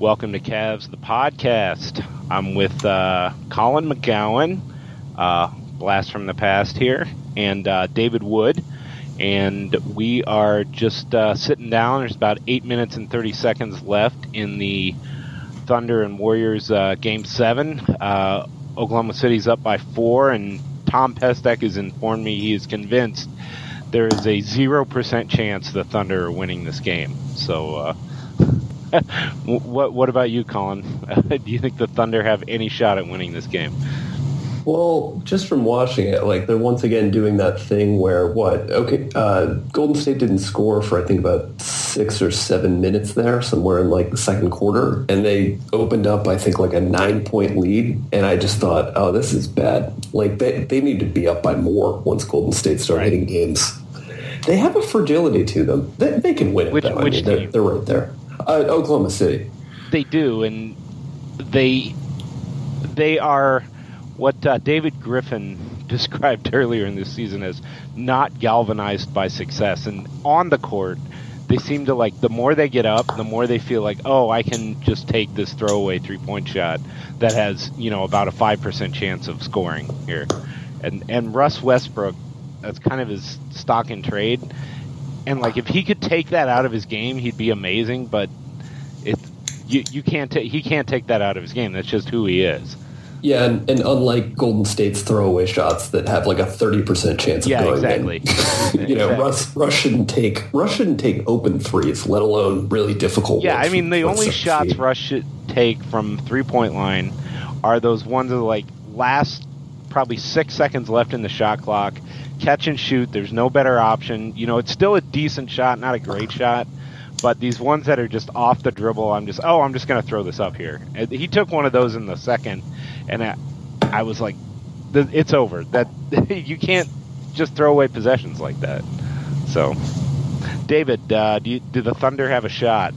Welcome to Cavs the podcast. I'm with uh, Colin McGowan, uh, blast from the past here, and uh, David Wood, and we are just uh, sitting down. There's about eight minutes and thirty seconds left in the Thunder and Warriors uh, game seven. Uh, Oklahoma City's up by four, and Tom Pestek has informed me he is convinced there is a zero percent chance the Thunder are winning this game. So. What What about you, Colin? Do you think the Thunder have any shot at winning this game? Well, just from watching it, like they're once again doing that thing where what? Okay, uh, Golden State didn't score for I think about six or seven minutes there, somewhere in like the second quarter, and they opened up I think like a nine point lead, and I just thought, oh, this is bad. Like they they need to be up by more once Golden State start hitting games. They have a fragility to them. They, they can win it. Which- though. I which mean, they're, they're right there. Uh, Oklahoma City. They do, and they they are what uh, David Griffin described earlier in this season as not galvanized by success. And on the court, they seem to like the more they get up, the more they feel like, oh, I can just take this throwaway three point shot that has you know about a five percent chance of scoring here. And and Russ Westbrook, that's kind of his stock in trade. And like if he could take that out of his game, he'd be amazing. But you you can't ta- he can't take that out of his game. That's just who he is. Yeah, and, and unlike Golden State's throwaway shots that have like a thirty percent chance of Yeah, going exactly. in, you know, Exactly. Russ, Russ shouldn't take Russ shouldn't take open threes, let alone really difficult. Yeah, I mean the only shots feet. Rush should take from three point line are those ones that are like last probably six seconds left in the shot clock, catch and shoot. There's no better option. You know, it's still a decent shot, not a great shot. But these ones that are just off the dribble, I'm just oh, I'm just going to throw this up here. And He took one of those in the second, and I, I was like, it's over. That you can't just throw away possessions like that. So, David, uh, do you, do the Thunder have a shot?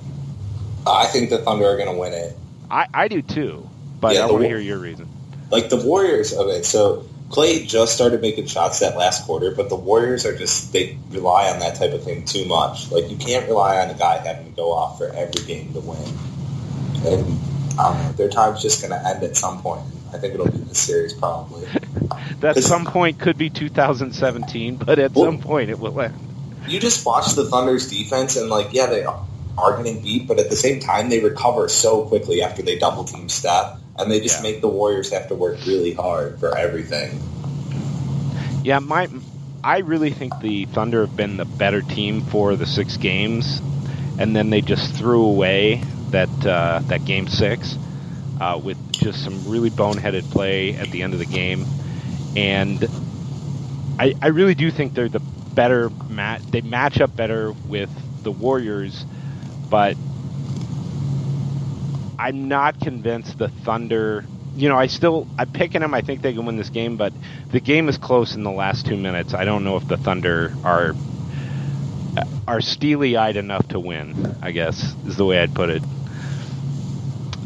I think the Thunder are going to win it. I, I do too, but Yeah, I want to hear your reason. Like the Warriors, okay, so Klay just started making shots that last quarter, but the Warriors are just, they rely on that type of thing too much. Like, you can't rely on a guy having to go off for every game to win. And, I their time's just going to end at some point. I think it'll be this series, probably. That some point could be 2017, but at Well- some point it will end. You just watch the Thunder's defense, and, like, yeah, they are getting beat, but at the same time, they recover so quickly after they double team Steph, and they just Yeah. make the Warriors have to work really hard for everything. Yeah, my I really think the Thunder have been the better team for the six games, and then they just threw away that uh, that game six uh, with just some really boneheaded play at the end of the game, and I I really do think they're the better mat. They match up better with the Warriors, but I'm not convinced the Thunder. You know, I still I'm picking them. I think they can win this game, but the game is close in the last two minutes. I don't know if the Thunder are are steely eyed enough to win. I guess is the way I'd put it.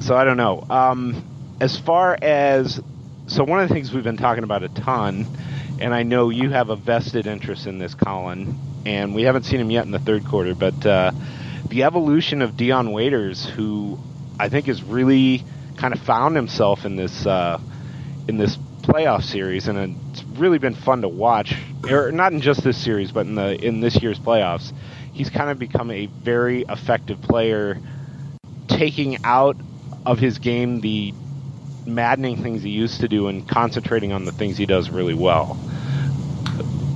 So I don't know. Um, as far as so, one of the things we've been talking about a ton, and I know you have a vested interest in this, Colin, and we haven't seen him yet in the third quarter, but uh, the evolution of Dion Waiters, who I think has really kind of found himself in this uh, in this playoff series, and it's really been fun to watch. Or not in just this series, but in the in this year's playoffs, he's kind of become a very effective player, taking out of his game the maddening things he used to do and concentrating on the things he does really well.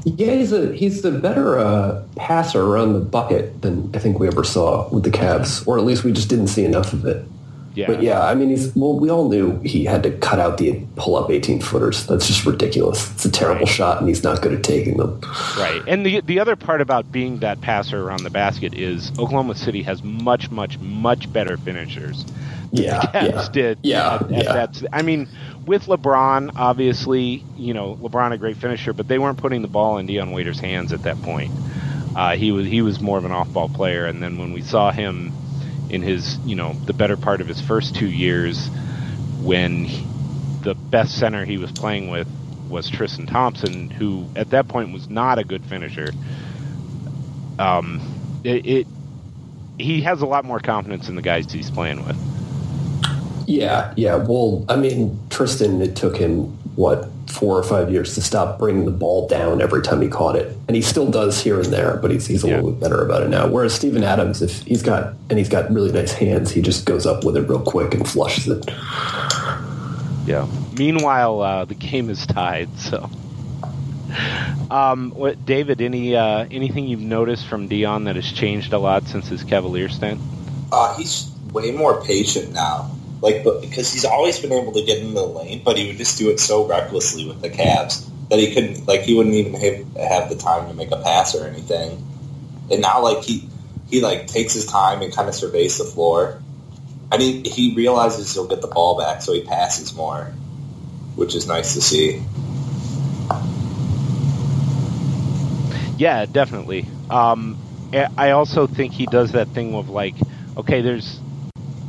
Yeah, he's a he's the better uh, passer around the bucket than I think we ever saw with the Cavs, or at least we just didn't see enough of it. Yeah. But yeah, I mean, he's well. We all knew he had to cut out the pull up eighteen footers. That's just ridiculous. It's a terrible Right. shot, and he's not good at taking them. Right. And the the other part about being that passer around the basket is Oklahoma City has much, much, much better finishers. Yeah, yeah, did. yeah, at- at yeah. That's. I mean, with LeBron, obviously, you know, LeBron a great finisher, but they weren't putting the ball in Dion Waiters' hands at that point. Uh, he was he was more of an off-ball player, and then when we saw him in his, you know, the better part of his first two years, when he- the best center he was playing with was Tristan Thompson, who at that point was not a good finisher. Um, it, it he has a lot more confidence in the guys he's playing with. Yeah, yeah. Well, I mean, Tristan, it took him what four or five years to stop bringing the ball down every time he caught it, and he still does here and there, but he's he's a Yeah. little bit better about it now. Whereas Steven Adams, if he's got and he's got really nice hands, he just goes up with it real quick and flushes it. Yeah. Meanwhile, uh, the game is tied. So, um, what, David? Any uh, anything you've noticed from Dion that has changed a lot since his Cavalier stint? Uh, he's way more patient now. Like, but because he's always been able to get in the lane, but he would just do it so recklessly with the Cavs that he couldn't, like, he wouldn't even have, have the time to make a pass or anything. And now, like, he he like takes his time and kind of surveys the floor. I mean, he realizes he'll get the ball back, so he passes more, which is nice to see. Yeah, definitely. Um, I I also think he does that thing of like, okay, there's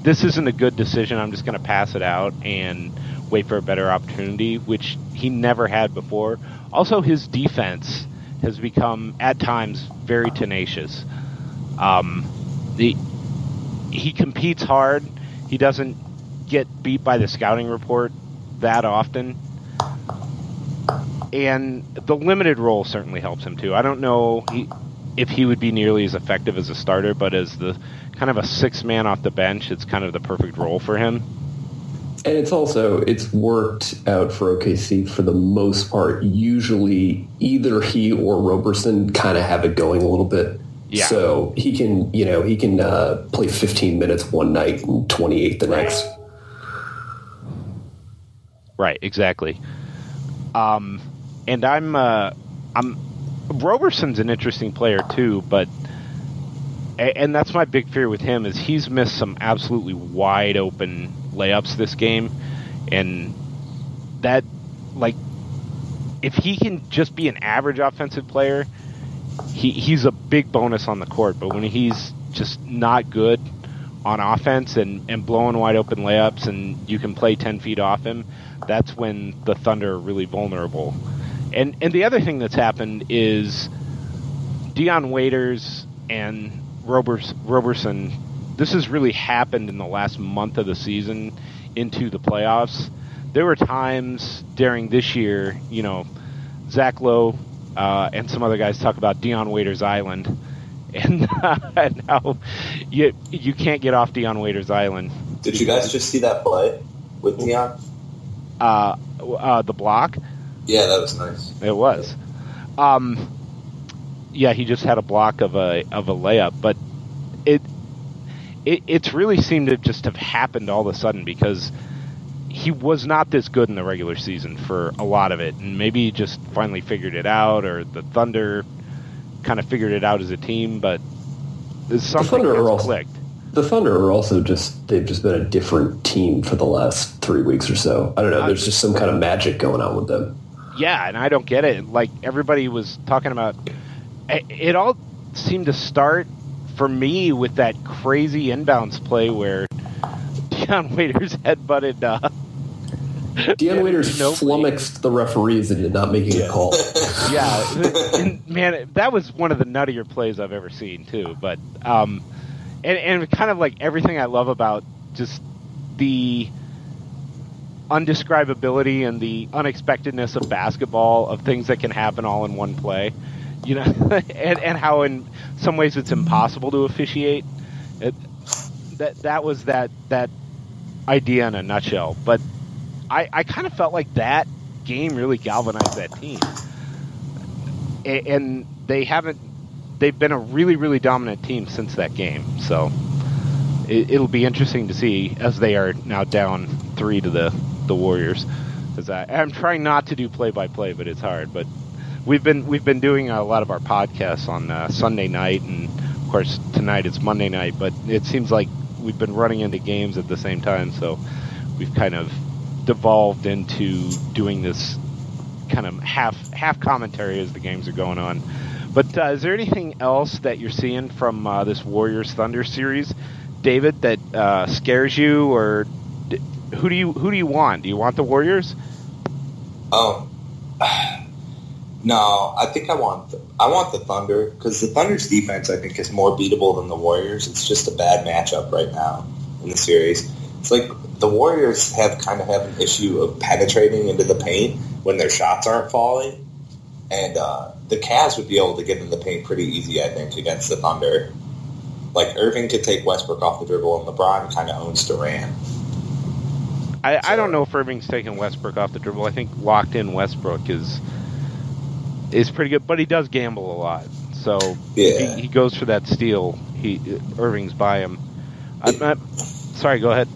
this isn't a good decision. I'm just going to pass it out and wait for a better opportunity, which he never had before. Also, his defense has become at times very tenacious. Um, the he competes hard. He doesn't get beat by the scouting report that often. And the limited role certainly helps him too. I don't know he, if he would be nearly as effective as a starter, but as the kind of a six man off the bench, it's kind of the perfect role for him. And it's also it's worked out for OKC for the most part. Usually, either he or Roberson kind of have it going a little bit. Yeah. So he can, you know, he can uh, play 15 minutes one night and 28 the next. Right, exactly. Um, and I'm, uh, I'm, Roberson's an interesting player too, but, and that's my big fear with him is he's missed some absolutely wide open layups this game, and that, like, if he can just be an average offensive player, he he's a big bonus on the court. But when he's just not good on offense and, and blowing wide open layups and you can play 10 feet off him, that's when the Thunder are really vulnerable. And and the other thing that's happened is Dion Waiters and Robers, Roberson, this has really happened in the last month of the season into the playoffs. There were times during this year, you know, Zach Lowe uh, and some other guys talk about Dion Waiters Island, and uh, now you you can't get off Dion Waiters Island. Did you guys just see that play with Dion? Uh, uh, the block, Yeah, that was nice. it was. Um, yeah, he just had a block of a of a layup, but it it it's really seemed to just have happened all of a sudden because he was not this good in the regular season for a lot of it, and maybe he just finally figured it out, or the Thunder kind of figured it out as a team, but there's something Thunder are also- clicked. The Thunder are also just, they've just been a different team for the last three weeks or so. I don't know. There's just some kind of magic going on with them. Yeah, and I don't get it. Like everybody was talking about, it, it all seemed to start for me with that crazy inbounds play where Dion Waiters headbutted. Uh, Dion Waiters Ginobili. flummoxed the referees into not making a call. yeah, and man, that was one of the nuttier plays I've ever seen too. But um, and and kind of like everything I love about just the undescribability and the unexpectedness of basketball of things that can happen all in one play, you know, and and how in some ways it's impossible to officiate. It, that that was that that idea in a nutshell. But I, I kind of felt like that game really galvanized that team, A- and they haven't. They've been a really really dominant team since that game. So it, it'll be interesting to see as they are now down three to the the Warriors. Because I'm trying not to do play by play, but it's hard. But we've been we've been doing a lot of our podcasts on uh, Sunday night, and of course tonight it's Monday night. But it seems like we've been running into games at the same time, so we've kind of devolved into doing this kind of half half commentary as the games are going on. But uh, is there anything else that you're seeing from uh, this Warriors Thunder series, David, that uh, scares you, or who do you who do you want? Do you want the Warriors? Um, no, I think I want the, I want the Thunder because the Thunder's defense I think is more beatable than the Warriors. It's just a bad matchup right now in the series. It's like the Warriors have kind of have an issue of penetrating into the paint when their shots aren't falling, and uh, the Cavs would be able to get in the paint pretty easy. I think against the Thunder. Like Irving could take Westbrook off the dribble, and LeBron kind of owns Durant. I, I don't know if Irving's taking Westbrook off the dribble. I think locked in Westbrook is is pretty good, but he does gamble a lot. So Yeah. he, he goes for that steal. He Irving's by him. I'm not, sorry, go ahead.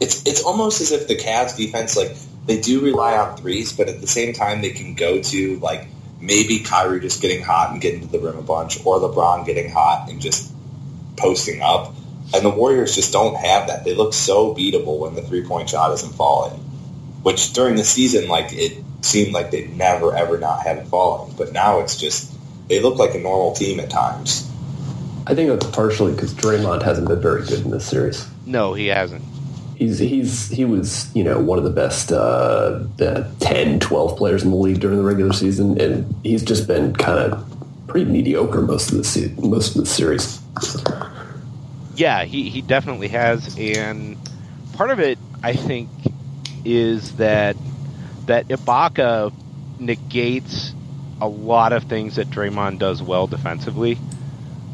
it's it's almost as if the Cavs defense like they do rely on threes, but at the same time they can go to like maybe Kyrie just getting hot and getting to the rim a bunch, or LeBron getting hot and just posting up. And the Warriors just don't have that. They look so beatable when the three point shot isn't falling. Which during the season, like it seemed like they'd never ever not have it falling, but now it's just they look like a normal team at times. I think that's partially because Draymond hasn't been very good in this series. No, he hasn't. He's he's he was you know one of the best uh, uh, 10, 12 players in the league during the regular season, and he's just been kind of pretty mediocre most of the se- most of the series. Yeah, he, he definitely has, and part of it, I think, is that that Ibaka negates a lot of things that Draymond does well defensively.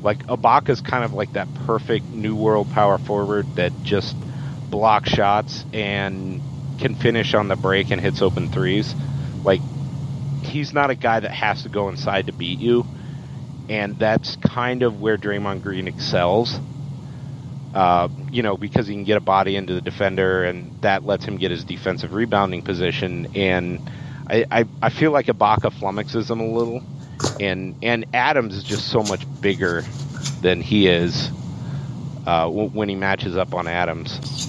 Like Ibaka's kind of like that perfect new world power forward that just blocks shots and can finish on the break and hits open threes. Like he's not a guy that has to go inside to beat you, and that's kind of where Draymond Green excels. Uh, you know, because he can get a body into the defender, and that lets him get his defensive rebounding position. And I, I, I feel like Ibaka flummoxes him a little, and and Adams is just so much bigger than he is uh, w- when he matches up on Adams.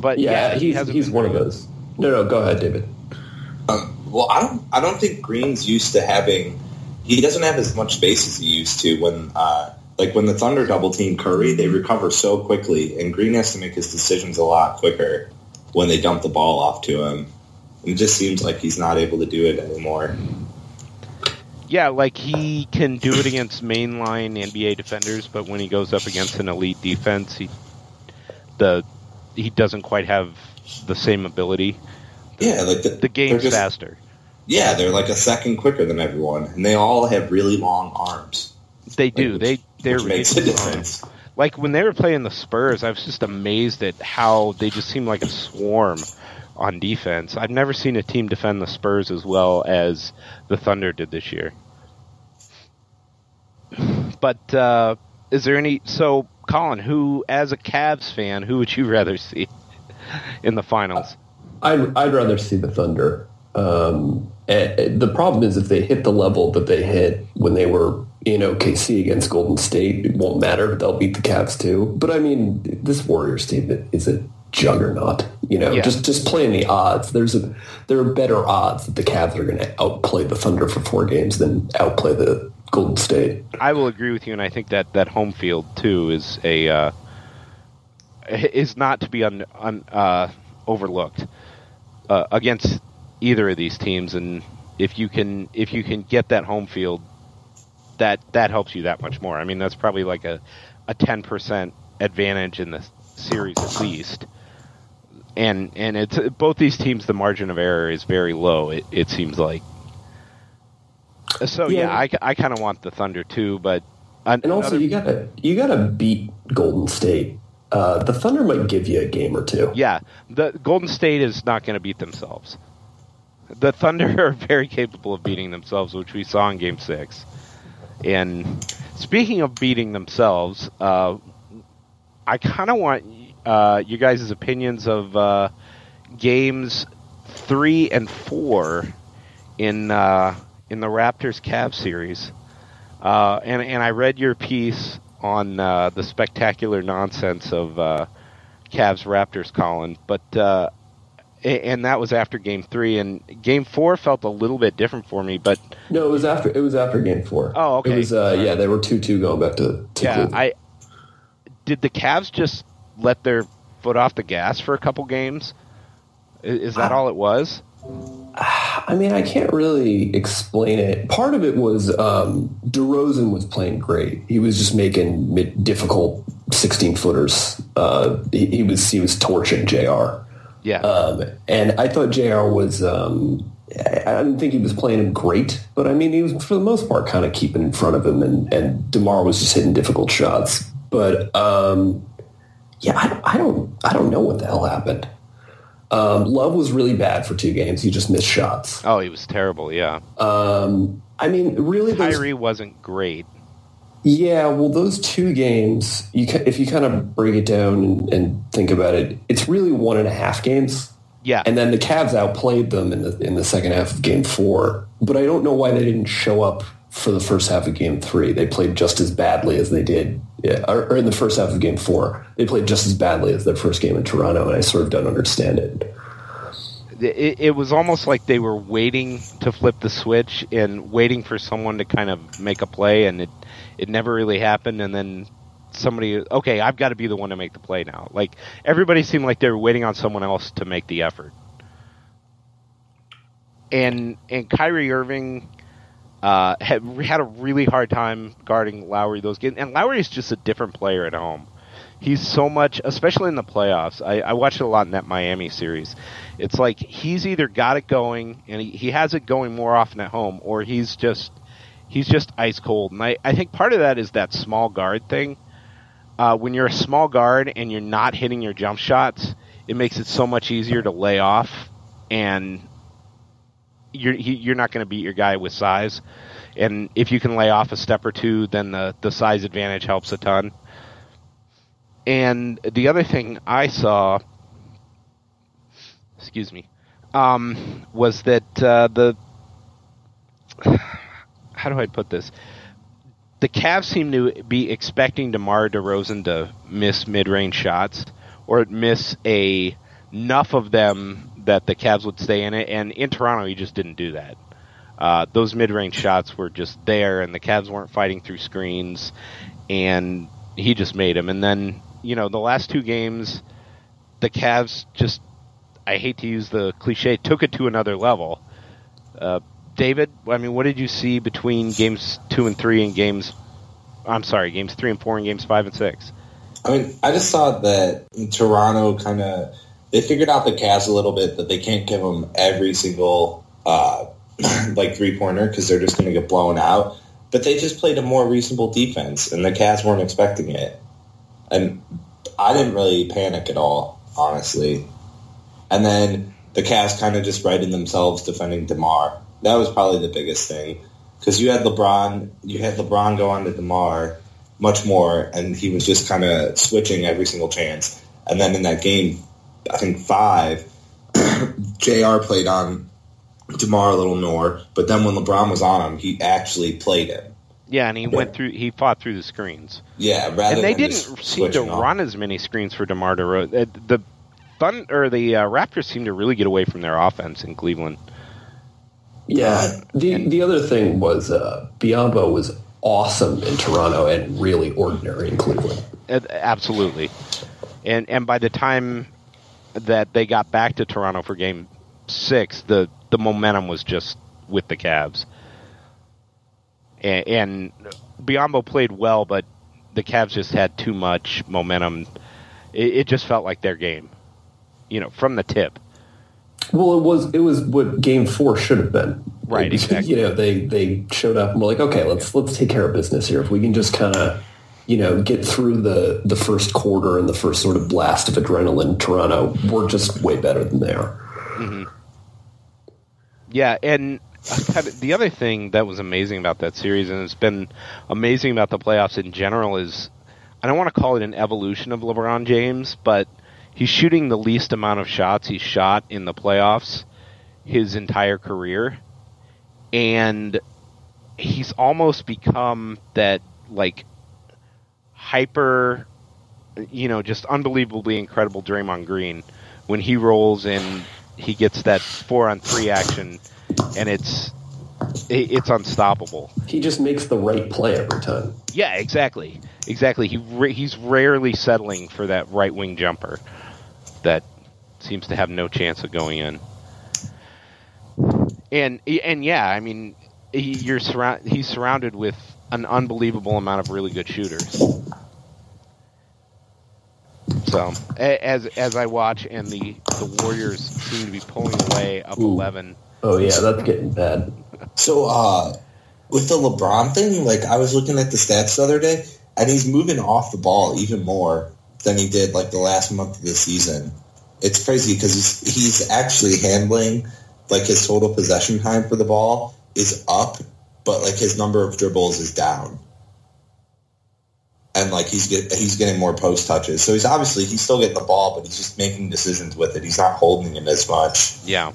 But Yeah, yeah, he's he's been one of those. No, no, go ahead, David. Um, well, I don't. I don't think Green's used to having. He doesn't have as much space as he used to when, uh, like when the Thunder double team Curry, they recover so quickly, and Green has to make his decisions a lot quicker when they dump the ball off to him. It just seems like he's not able to do it anymore. Yeah, like he can do it against mainline NBA defenders, but when he goes up against an elite defense, he the he doesn't quite have the same ability. Yeah, like the, The game's just- faster. Yeah, they're like a second quicker than everyone, and they all have really long arms. They do. Which- they they're which makes a difference. Like when they were playing the Spurs, I was just amazed at how they just seemed like a swarm on defense. I've never seen a team defend the Spurs as well as the Thunder did this year. But uh, is there any? So, Colin, who, as a Cavs fan, who would you rather see in the finals? I'd, I'd rather see the Thunder. Um, and- and the problem is if they hit the level that they hit when they were in OKC against Golden State, it won't matter. They'll beat the Cavs too. But I mean, this Warriors team is a juggernaut. You know, Yeah. just just playing the odds. There's a there are better odds that the Cavs are going to outplay the Thunder for four games than outplay the Golden State. I will agree with you, and I think that that home field too is a uh, is not to be un, un, uh, overlooked uh, against either of these teams. And if you can if you can get that home field, that that helps you that much more. I mean, that's probably like a a ten percent advantage in the series at least. And and it's both these teams. The margin of error is very low. It it seems like. So yeah, Yeah. I, I kind of want the Thunder too, but an- And also, another- you gotta you gotta beat Golden State. uh, the Thunder might give you a game or two. Yeah, the Golden State is not going to beat themselves. The Thunder are very capable of beating themselves, which we saw in Game Six. And speaking of beating themselves, uh, I kind of want uh, you guys' opinions of uh, games three and four in uh, in the Raptors Cavs series. Uh, and and I read your piece on uh, the spectacular nonsense of uh, Cavs Raptors, Colin. But uh, and that was after Game Three, and Game Four felt a little bit different for me. But no, it was after it was after Game Four. Oh, okay. It was uh, yeah, they were two two going back to, to yeah. Cleveland. I did the Cavs just let their foot off the gas for a couple games. Is, is that all it was? I mean, I can't really explain it. Part of it was um, DeRozan was playing great. He was just making mid- difficult sixteen footers. Uh, he, he was he was torching Jr. Yeah. Um, and I thought Jr. was. Um, I didn't think he was playing him great, but I mean, he was for the most part kind of keeping in front of him, and, and Demar was just hitting difficult shots. But um, yeah, I, don't- I don't, I don't know what the hell happened. Um, Love was really bad for two games. He just missed shots. oh, he was terrible. Yeah. Um, I mean, really, Kyrie wasn't great. Yeah. Well, those two games, you ca- if you kind of break it down and, and think about it, it's really one and a half games. Yeah. And then the Cavs outplayed them in the in the second half of Game Four. But I don't know why they didn't show up for the first half of Game Three. They played just as badly as they did, yeah, or, or in the first half of Game Four. They played just as badly as their first game in Toronto, and I sort of don't understand it. it, it was almost like they were waiting to flip the switch and waiting for someone to kind of make a play, and it it never really happened. And then somebody, okay, I've got to be the one to make the play now. Like everybody seemed like they were waiting on someone else to make the effort. And and Kyrie Irving uh, had had a really hard time guarding Lowry those games, and Lowry is just a different player at home. He's so much, especially in the playoffs. I, I watched it a lot in that Miami series. It's like he's either got it going and he, he has it going more often at home, or he's just he's just ice cold. And I, I think part of that is that small guard thing. Uh, when you're a small guard and you're not hitting your jump shots, it makes it so much easier to lay off, and you're you're not going to beat your guy with size. And if you can lay off a step or two, then the the size advantage helps a ton. And the other thing I saw, excuse me, um, was that uh, the how do I put this? The Cavs seem to be expecting DeMar DeRozan to miss mid-range shots or miss a enough of them that the Cavs would stay in it. And in Toronto, he just didn't do that. Uh, those mid-range shots were just there, and the Cavs weren't fighting through screens, and he just made them. And then, you know, the last two games, the Cavs just, I hate to use the cliche, took it to another level. Uh, David, I mean, what did you see between games two and three and games? I'm sorry, games three and four and games five and six. I mean, I just saw that Toronto kind of they figured out the Cavs a little bit that they can't give them every single uh, like three pointer because they're just going to get blown out. But they just played a more reasonable defense, and the Cavs weren't expecting it. And I didn't really panic at all, honestly. And then the Cavs kind of just righted themselves defending Demar. That was probably the biggest thing because you had LeBron, you had LeBron go on to Demar much more, and he was just kind of switching every single chance. And then in that game, I think five, Jr. played on Demar a little more, but then when LeBron was on him, he actually played him. Yeah, and he went through. He fought through the screens, Yeah, rather and they didn't seem to off. run as many screens for Demar Derozan. Uh, the Thun or the uh, Raptors seemed to really get away from their offense in Cleveland. Yeah. The the other thing was uh, Biyombo was awesome in Toronto and really ordinary in Cleveland. Uh, absolutely, and and by the time that they got back to Toronto for Game Six, the the momentum was just with the Cavs, and, and Biyombo played well, but the Cavs just had too much momentum. It, it just felt like their game, you know, from the tip. Well, it was it was what Game Four should have been. Right, exactly. You know, they they showed up and were like, okay, let's let's take care of business here. If we can just kind of, you know, get through the the first quarter and the first sort of blast of adrenaline, Toronto were just way better than they are. Mm-hmm. Yeah, and kind of- the other thing that was amazing about that series, and it's been amazing about the playoffs in general, is I don't want to call it an evolution of LeBron James, but he's shooting the least amount of shots he's shot in the playoffs his entire career, and he's almost become that like hyper, you know, just unbelievably incredible Draymond Green when he rolls and he gets that four on three action, and it's it- it's unstoppable. He just makes the right play every time. Yeah, exactly, exactly. He he's rarely settling for that right wing jumper that seems to have no chance of going in. And and yeah, I mean, he, you're surround he's surrounded with an unbelievable amount of really good shooters. So as as I watch, and the the Warriors seem to be pulling away up Ooh. eleven. Oh yeah, that's getting bad. So, uh, with the LeBron thing, like I was looking at the stats the other day, and he's moving off the ball even more than he did like the last month of the season. It's crazy because he's he's actually handling like his total possession time for the ball is up, but like his number of dribbles is down. And like he's get, he's getting more post touches, so he's obviously he's still getting the ball, but he's just making decisions with it. He's not holding it as much. Yeah,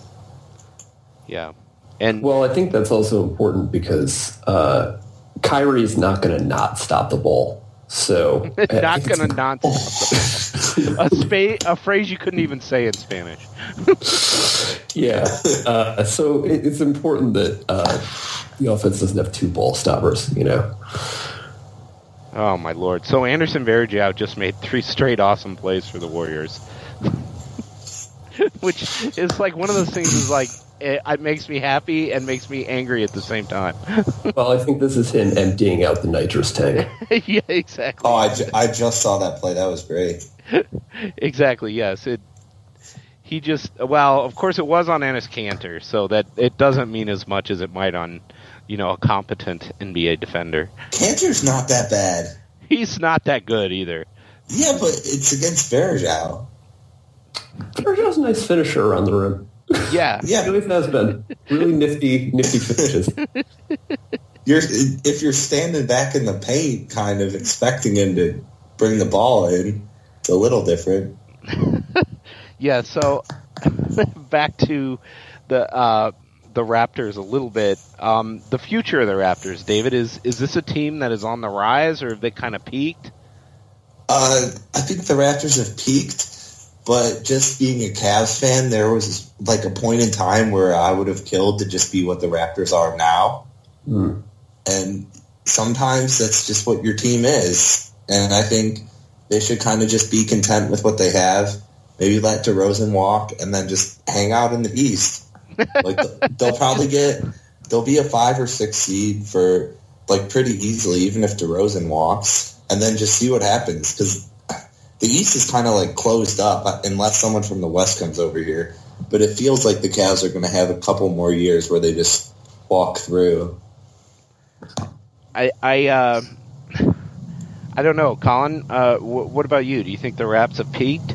yeah, and Well, I think that's also important because uh, Kyrie's not going to not stop the ball. So not gonna not a spa- a phrase you couldn't even say in Spanish. Yeah. Uh, so it, it's important that uh, the offense doesn't have two ball stoppers. You know. Oh my lord! So Anderson Varejao just made three straight awesome plays for the Warriors, which is like one of those things. Is like it, it makes me happy and makes me angry at the same time. Well, I think this is him emptying out the nitrous tank. yeah, exactly. Oh, I, ju- I just saw that play. That was great. Exactly. Yes. It. He just. Well, of course, it was on Enes Kanter, so that it doesn't mean as much as it might on, you know, a competent NBA defender. Kanter's not that bad. He's not that good either. Yeah, but it's against Varejao. Virgil's a nice finisher around the rim. Yeah. He Yeah, always has been really nifty, nifty finishes. you're if you're standing back in the paint, kind of expecting him to bring the ball in, it's a little different. Yeah, so back to the uh, the Raptors a little bit. Um, the future of the Raptors, David, is is this a team that is on the rise, or have they kind of peaked? Uh, I think the Raptors have peaked, but just being a Cavs fan, there was like a point in time where I would have killed to just be what the Raptors are now. Hmm. And sometimes that's just what your team is. And I think they should kind of just be content with what they have. Maybe let DeRozan walk and then just hang out in the East. Like they'll probably get they'll be a five or six seed for like pretty easily, even if DeRozan walks, and then just see what happens because the East is kind of like closed up unless someone from the West comes over here. But it feels like the Cavs are going to have a couple more years where they just walk through. I I uh, I don't know, Colin. Uh, wh- what about you? Do you think the Raps have peaked?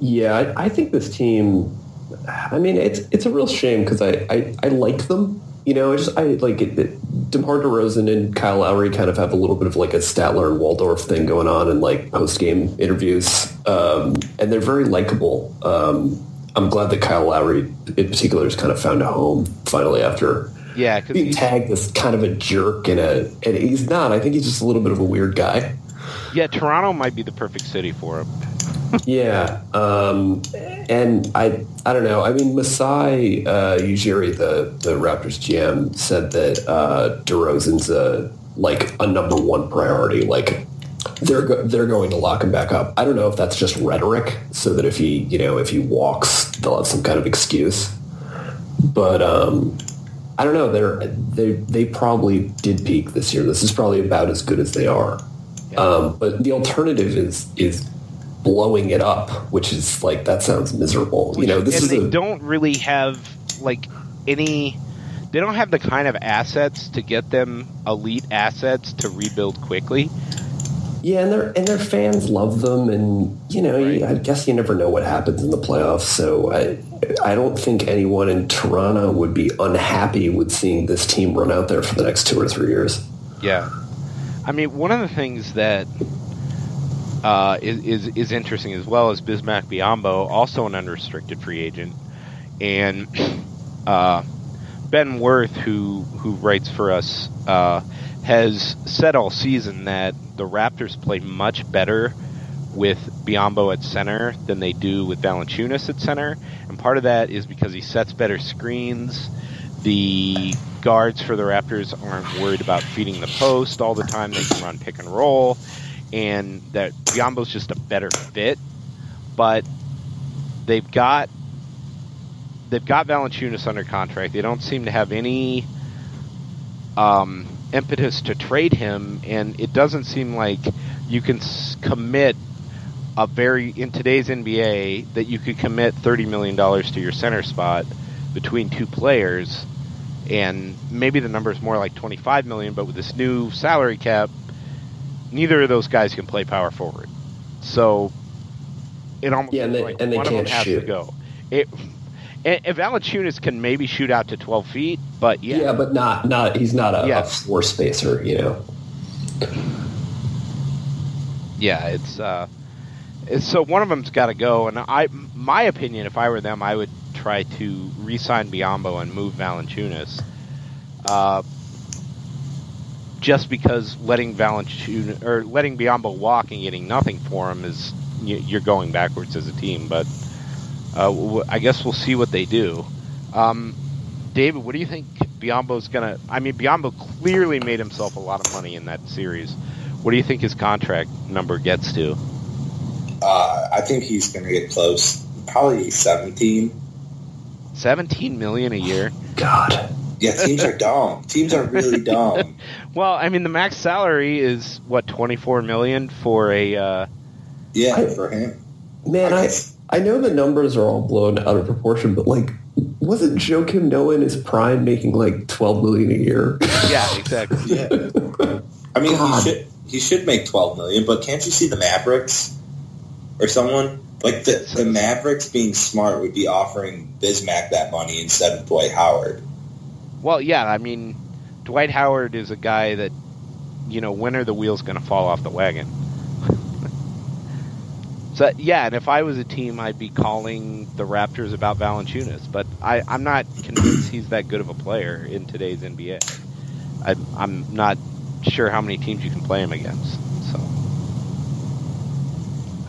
Yeah, I, I think this team. I mean, it's it's a real shame because I, I, I like them. You know, I just I like it. it DeMar DeRozan and Kyle Lowry kind of have a little bit of like a Statler and Waldorf thing going on in like post game interviews, um, and they're very likable. Um, I'm glad that Kyle Lowry, in particular, has kind of found a home finally after Yeah, being tagged as kind of a jerk and a and he's not. I think he's just a little bit of a weird guy. yeah, Toronto might be the perfect city for him. Yeah, um, and I I don't know. I mean, Masai uh, Ujiri, the the Raptors GM, said that uh, DeRozan's a like a number one priority. Like they're go- they're going to lock him back up. I don't know if that's just rhetoric, so that if he you know if he walks, they'll have some kind of excuse. But um, I don't know. They're they they probably did peak this year. This is probably about as good as they are. Um, but the alternative is is blowing it up, which is like that sounds miserable. You know, this and is they a, don't really have like any. They don't have the kind of assets to get them elite assets to rebuild quickly. Yeah, and their and their fans love them, and you know, you, I guess you never know what happens in the playoffs. So I, I don't think anyone in Toronto would be unhappy with seeing this team run out there for the next two or three years. Yeah, I mean, one of the things that uh, is, is is interesting as well as Bismack Biyombo, also an unrestricted free agent, and uh, Ben Worth, who who writes for us, uh, has said all season that the Raptors play much better with Biyombo at center than they do with Valanciunas at center, and part of that is because he sets better screens. The guards for the Raptors aren't worried about feeding the post all the time; they can run pick and roll, and that Biyombo's just a better fit. But they've got they've got Valanciunas under contract. They don't seem to have any um, impetus to trade him, and it doesn't seem like you can s- commit a very in today's NBA that you could commit thirty million dollars to your center spot between two players, and maybe the number is more like twenty five million. But with this new salary cap, neither of those guys can play power forward. So it almost Yeah, and they- like and they one of them can't has to shoot. go. It, and, and Valanciunas can maybe shoot out to twelve feet, but yeah, Yeah, but not not he's not a, Yeah. a floor spacer, you know. yeah, it's uh, it's, so one of them's got to go. And I, my opinion, if I were them, I would try to re-sign Biyombo and move Valanciunas. Uh, just because letting Valanciunas or letting Biyombo walk and getting nothing for him is you- you're going backwards as a team. But uh, w- I guess we'll see what they do. Um, David, what do you think Biyombo's gonna? I mean, Biyombo clearly made himself a lot of money in that series. What do you think his contract number gets to? Uh, I think he's going to get close. Probably 17. Seventeen million a year. God. Yeah, teams are dumb. Teams are really dumb. Well, I mean, the max salary is what twenty four million for a. Uh, Yeah, I- for him. Man, I I know the numbers are all blown out of proportion, but like wasn't Joakim Noah in his prime making like twelve million a year? yeah, exactly. Yeah. I mean, he should he should make 12 million, but can't you see the Mavericks or someone like the the Mavericks being smart would be offering Bismack that money instead of Dwight Howard. Well, yeah, I mean, Dwight Howard is a guy that, you know, when are the wheels going to fall off the wagon? so, yeah, and if I was a team, I'd be calling the Raptors about Valanciunas, but I, I'm not convinced he's that good of a player in today's NBA. I, I'm not sure how many teams you can play him against. So,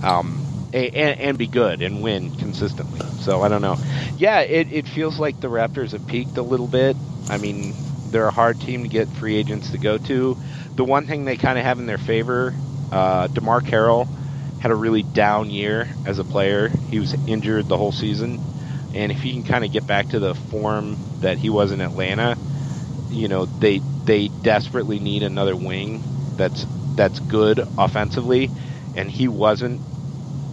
um, and, and be good and win consistently. So I don't know. Yeah, it, it feels like the Raptors have peaked a little bit. I mean, they're a hard team to get free agents to go to. The one thing they kind of have in their favor, uh, DeMarre Carroll had a really down year as a player. He was injured the whole season, and if he can kind of get back to the form that he was in Atlanta, you know, they they desperately need another wing that's that's good offensively, and he wasn't.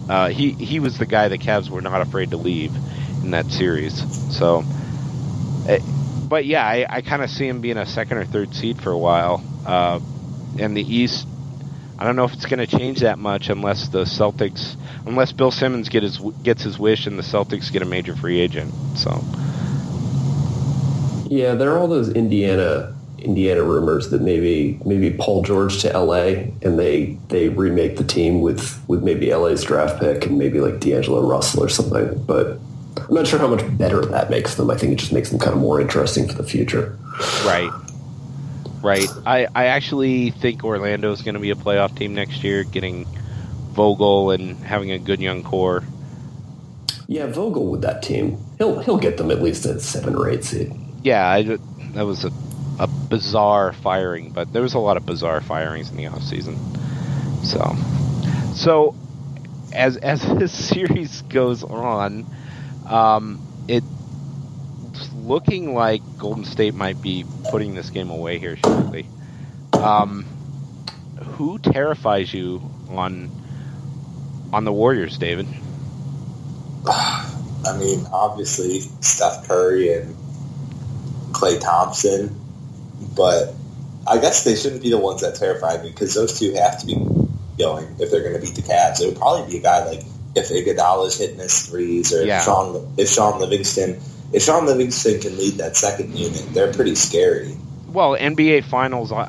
Uh, he he was the guy the Cavs were not afraid to leave in that series. So, eh, but yeah, I, I kind of see him being a second or third seed for a while. Uh, and the East, I don't know if it's going to change that much unless the Celtics, unless Bill Simmons get his gets his wish and the Celtics get a major free agent. So, Yeah, there are all those Indiana Indiana rumors that maybe maybe Paul George to LA and they they remake the team with with maybe LA's draft pick and maybe like D'Angelo Russell or something. But I'm not sure how much better that makes them. I think it just makes them kind of more interesting for the future. right, right. I I actually think Orlando is going to be a playoff team next year, getting Vogel and having a good young core. Yeah, Vogel with that team, he'll he'll get them at least at seven or eight seed. yeah, I, that was a, a bizarre firing, but there was a lot of bizarre firings in the off season. So, so as as this series goes on, um, it's looking like Golden State might be putting this game away here shortly. Um, who terrifies you on on the Warriors, David? I mean, obviously Steph Curry and Klay Thompson, but I guess they shouldn't be the ones that terrify me because those two have to be going if they're going to beat the Cavs. It would probably be a guy like if Iguodala's hitting his threes or Yeah. if Shaun if Shaun Livingston if Shaun Livingston can lead that second unit, they're pretty scary. Well, NBA Finals uh,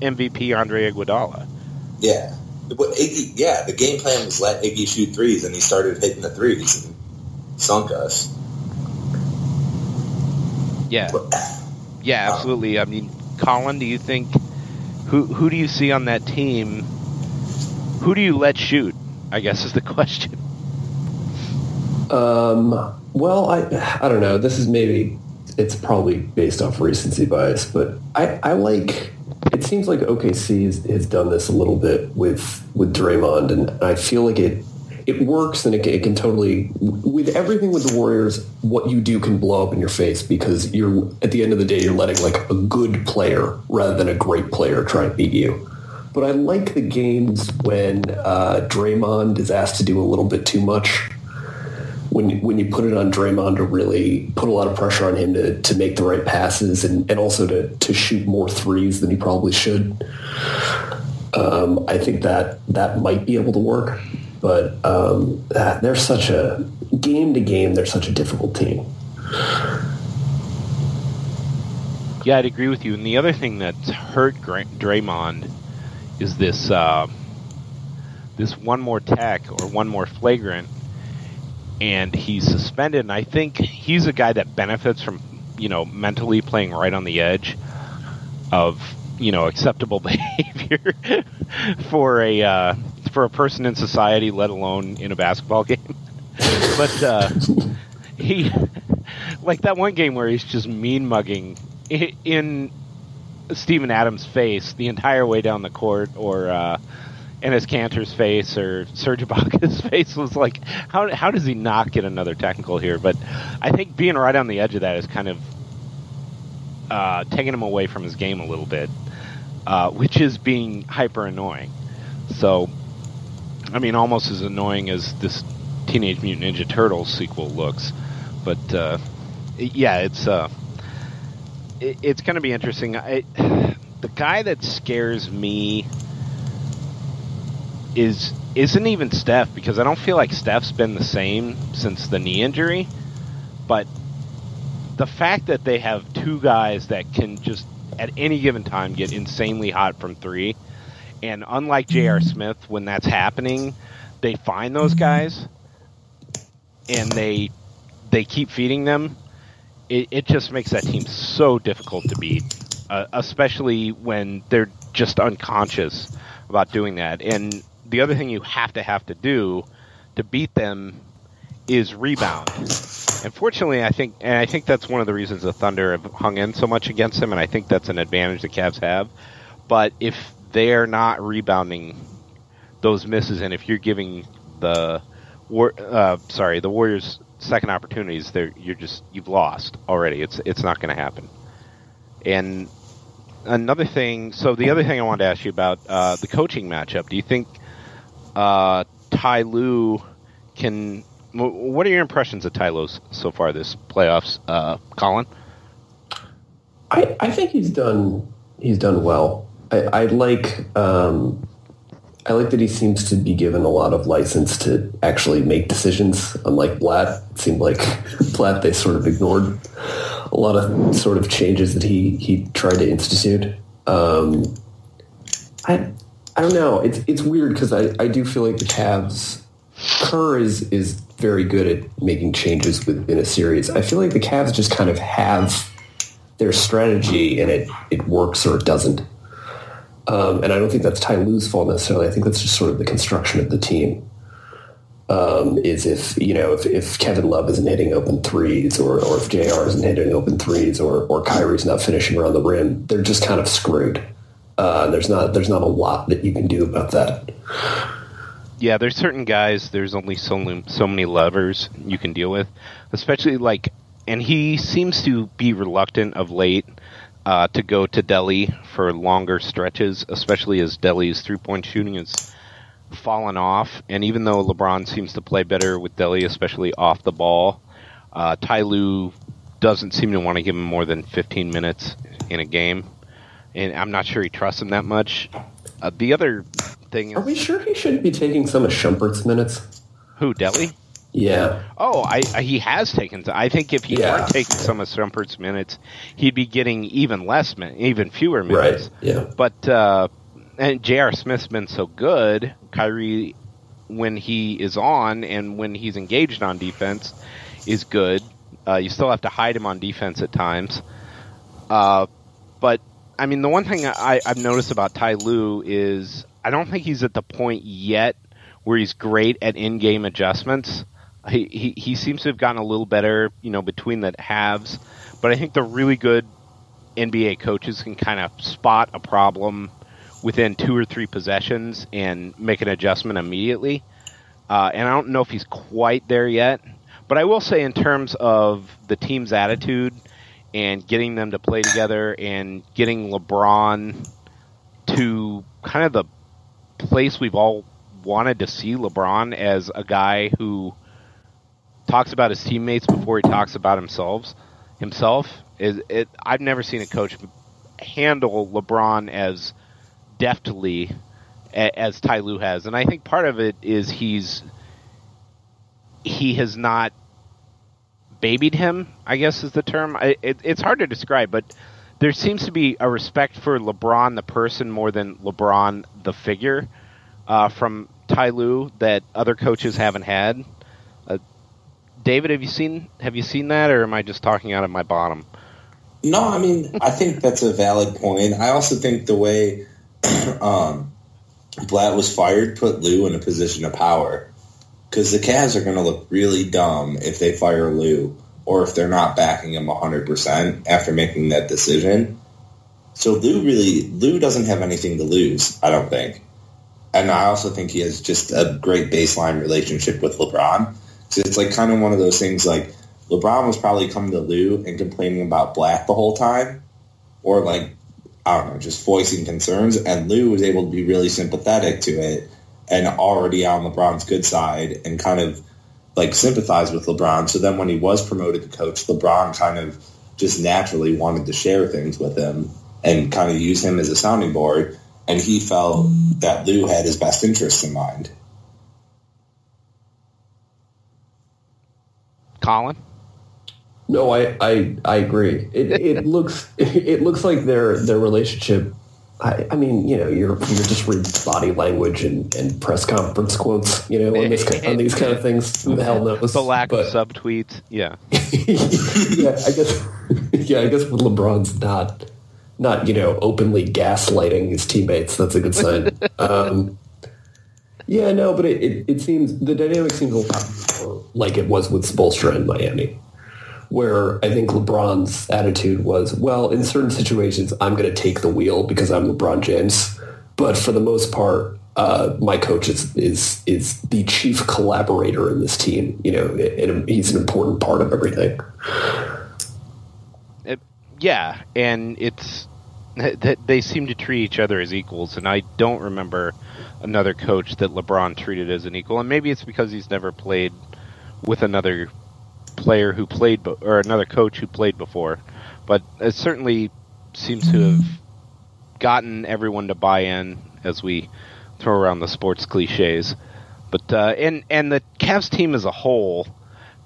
MVP Andre Iguodala. Yeah. But Iggy, yeah, the game plan was let Iggy shoot threes, and he started hitting the threes and sunk us. Yeah, But, yeah, absolutely. I mean, Colin, do you think who who do you see on that team? Who do you let shoot? I guess is the question. Um, well, I I don't know. This is maybe it's probably based off recency bias, but I, I like. It seems like OKC has, has done this a little bit with with Draymond, and I feel like it it works, and it, can- it can totally with everything with the Warriors. What you do can blow up in your face because you're at the end of the day you're letting like a good player rather than a great player try and beat you. But I like the games when uh, Draymond is asked to do a little bit too much when when you put it on Draymond to really put a lot of pressure on him to, to make the right passes and, and also to, to shoot more threes than he probably should. Um, I think that that might be able to work, but um, they're such a game to game. They're such a difficult team. Yeah, I'd agree with you. And the other thing that's hurt Draymond is this uh, this one more tech or one more flagrant, and he's suspended. And I think he's a guy that benefits from you know mentally playing right on the edge of you know acceptable behavior for a uh, for a person in society, let alone in a basketball game. but uh, he like that one game where he's just mean mugging in Steven Adams' face the entire way down the court, or uh, Enes Kanter's face, or Serge Ibaka's face was like, how how does he not get another technical here? But I think being right on the edge of that is kind of uh, taking him away from his game a little bit, uh, which is being hyper annoying. So, I mean, almost as annoying as this Teenage Mutant Ninja Turtles sequel looks, but uh, yeah, it's uh, it, it's going to be interesting. I, the guy that scares me is isn't even Steph because I don't feel like Steph's been the same since the knee injury, but the fact that they have two guys that can just at any given time get insanely hot from three, and unlike J.R. Smith, when that's happening, they find those guys and they they keep feeding them. It, it just makes that team so difficult to beat, uh, especially when they're just unconscious about doing that. And the other thing you have to have to do to beat them is rebound. Unfortunately, I think, and I think that's one of the reasons the Thunder have hung in so much against them, and I think that's an advantage the Cavs have. But if they're not rebounding those misses, and if you're giving the war, uh, sorry, the Warriors second opportunities, they're, you're just you've lost already. It's it's not going to happen. And another thing, so the other thing I wanted to ask you about uh, the coaching matchup. Do you think uh, Ty Lue can? What are your impressions of Ty Lue s- so far this playoffs, uh, Colin? I, I think he's done he's done well. I, I like um, I like that he seems to be given a lot of license to actually make decisions. Unlike Blatt, it seemed like Blatt they sort of ignored a lot of sort of changes that he he tried to institute. Um, I I don't know. It's it's weird because I, I do feel like the Cavs Kerr is is very good at making changes within a series. I feel like the Cavs just kind of have their strategy and it, it works or it doesn't. Um, and I don't think that's Ty Lue's fault necessarily. I think that's just sort of the construction of the team. Um, is if you know if, if Kevin Love isn't hitting open threes or, or if Jr. isn't hitting open threes or or Kyrie's not finishing around the rim, they're just kind of screwed. Uh, there's not there's not a lot that you can do about that. Yeah, there's certain guys. There's only so so many levers you can deal with, especially like, and he seems to be reluctant of late uh, to go to Delly for longer stretches, especially as Delly's three point shooting has fallen off. And even though LeBron seems to play better with Delly, especially off the ball, uh, Ty Lue doesn't seem to want to give him more than 15 minutes in a game, and I'm not sure he trusts him that much. Uh, the other thing is Are we sure he shouldn't be taking some of Shumpert's minutes? who Delly. Yeah. Oh, I, I he has taken. I think if he Yeah. weren't taking some of Shumpert's minutes, he'd be getting even less min, even fewer Right. minutes. Yeah. But uh, and J.R. Smith's been so good. Kyrie, when he is on and when he's engaged on defense, is good. Uh, you still have to hide him on defense at times. Uh, but I mean, the one thing I, I've noticed about Ty Lue is I don't think he's at the point yet where he's great at in-game adjustments. He, he he seems to have gotten a little better, you know, between the halves. But I think the really good NBA coaches can kind of spot a problem within two or three possessions and make an adjustment immediately. Uh, and I don't know if he's quite there yet. But I will say, in terms of the team's attitude and getting them to play together and getting LeBron to kind of the place we've all wanted to see LeBron as a guy who talks about his teammates before he talks about himself. Himself is it. I've never seen a coach handle LeBron as deftly as Ty Lue has, and I think part of it is he's he has not babied him. I guess is the term. It, it's hard to describe, but there seems to be a respect for LeBron the person more than LeBron the figure uh, from Ty Lue that other coaches haven't had. Uh, David, have you seen have you seen that, or am I just talking out of my bottom? No, I mean, I think that's a valid point. I also think the way um, Blatt was fired put Lue in a position of power because the Cavs are going to look really dumb if they fire Lue or if they're not backing him 100% after making that decision. So Lue really, Lue doesn't have anything to lose, I don't think. And I also think he has just a great baseline relationship with LeBron. So it's like kind of one of those things like LeBron was probably coming to Lue and complaining about Blatt the whole time, or like I don't know, just voicing concerns. And Lue was able to be really sympathetic to it and already on LeBron's good side and kind of like sympathize with LeBron. So then when he was promoted to coach, LeBron kind of just naturally wanted to share things with him and kind of use him as a sounding board. And he felt that Lue had his best interests in mind. Colin, No, I, I, I agree. It, it looks it looks like their their relationship. I, I mean, you know, you're you're just reading body language and, and press conference quotes, you know, on, this, on these kind of things. Who the hell knows? the lack But- of subtweets, yeah. yeah, I guess. Yeah, I guess with LeBron's not, not you know, openly gaslighting his teammates. That's a good sign. um, yeah, no, but it, it, it seems the dynamic seems a lot more like it was with Spoelstra in Miami, where I think LeBron's attitude was, well, in certain situations, I'm going to take the wheel because I'm LeBron James, but for the most part. Uh, my coach is, is is the chief collaborator in this team. You know, and he's an important part of everything. It, yeah, and it's they seem to treat each other as equals, and I don't remember another coach that LeBron treated as an equal. And maybe it's because he's never played with another player who played, be- or another coach who played before. But it certainly seems to have gotten everyone to buy in as we throw around the sports cliches. But uh, and and the Cavs team as a whole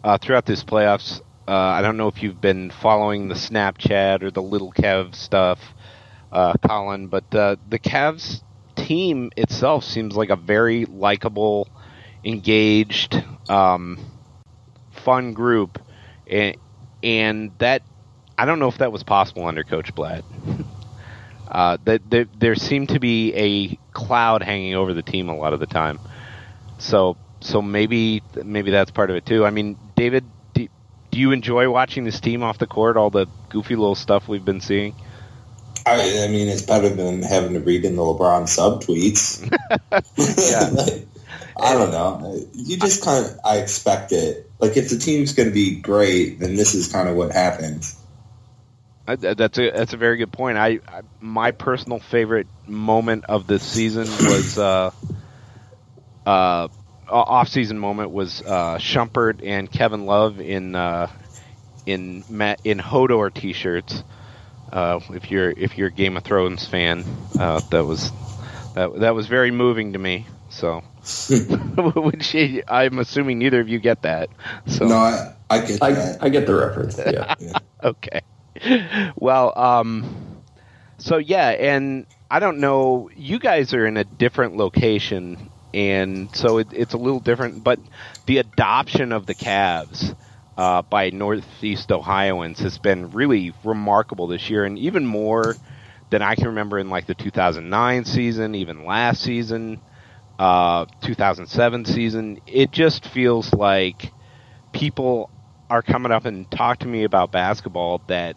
uh, throughout this playoffs. Uh, I don't know if you've been following the Snapchat or the Little Kev stuff, uh, Colin, but uh, the Cavs team itself seems like a very likable, engaged, um, fun group, and, and that I don't know if that was possible under Coach Blatt. Uh, that there, there seemed to be a cloud hanging over the team a lot of the time. So so maybe maybe that's part of it too. I mean, David, do, do you enjoy watching this team off the court? All the goofy little stuff we've been seeing. I, I mean, it's better than having to read in the LeBron subtweets. Yeah. I don't know. You just kind of, I expect it. Like, if the team's going to be great, then this is kind of what happens. That's a that's a very good point. I, I my personal favorite moment of this season was uh, uh, off season moment was uh, Shumpert and Kevin Love in uh, in Ma- in Hodor t-shirts. Uh, if you're if you're a Game of Thrones fan, uh, that was That, that was very moving to me. So, which I'm assuming neither of you get that. So no, I, I get I, that. I get the reference. Yeah. okay. Well, um, so yeah, and I don't know. You guys are in a different location, and so it, it's a little different. But the adoption of the Cavs. uh, by Northeast Ohioans has been really remarkable this year, and even more than I can remember in like the 2009 season, even last season, uh, 2007 season. It just feels like people are coming up and talk to me about basketball that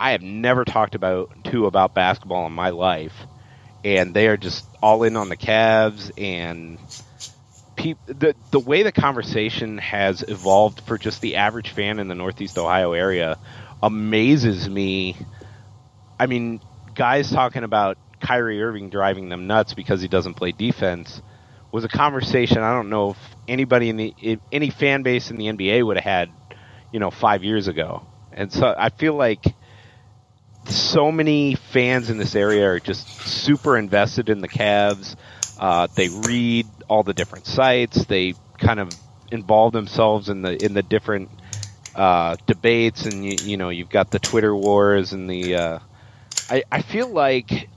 I have never talked about to about basketball in my life, and they are just all in on the Cavs and peop- the the way the conversation has evolved for just the average fan in the Northeast Ohio area amazes me. I mean, guys talking about Kyrie Irving driving them nuts because he doesn't play defense was a conversation I don't know if anybody in the any fan base in the NBA would have had, you know, 5 years ago. And so I feel like so many fans in this area are just super invested in the Cavs. Uh, they read all the different sites. They kind of involve themselves in the in the different uh, debates, and you, you know you've got the Twitter wars and the. Uh, I I feel like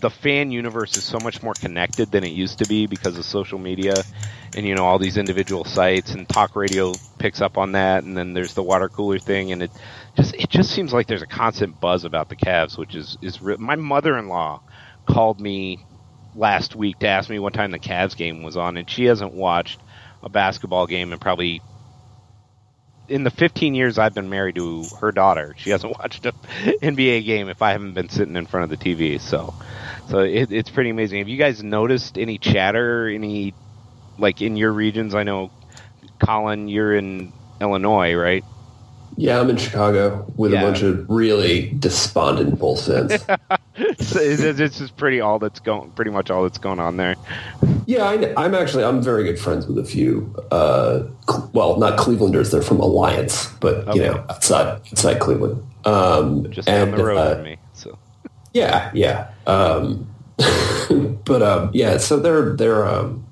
the fan universe is so much more connected than it used to be because of social media, and you know all these individual sites and talk radio picks up on that, and then there's the water cooler thing, and it just it just seems like there's a constant buzz about the Cavs, which is is re- my mother-in-law called me last week to ask me what time the Cavs game was on, and she hasn't watched a basketball game in probably in the 15 years I've been married to her daughter. She hasn't watched an NBA game if I haven't been sitting in front of the TV. So, so it, it's pretty amazing. Have you guys noticed any chatter, any like in your regions? I know, Colin, you're in Illinois, right? Yeah, I'm in Chicago with Yeah. a bunch of really despondent Bulls fans. so it's, it's just pretty all that's going, pretty much all that's going on there. Yeah, I, I'm actually I'm very good friends with a few. Uh, well, not Clevelanders; they're from Alliance, but you know, outside outside Cleveland. Um, Just down the road uh, from me. So Yeah, yeah. Um, but um, yeah, so they're they're um,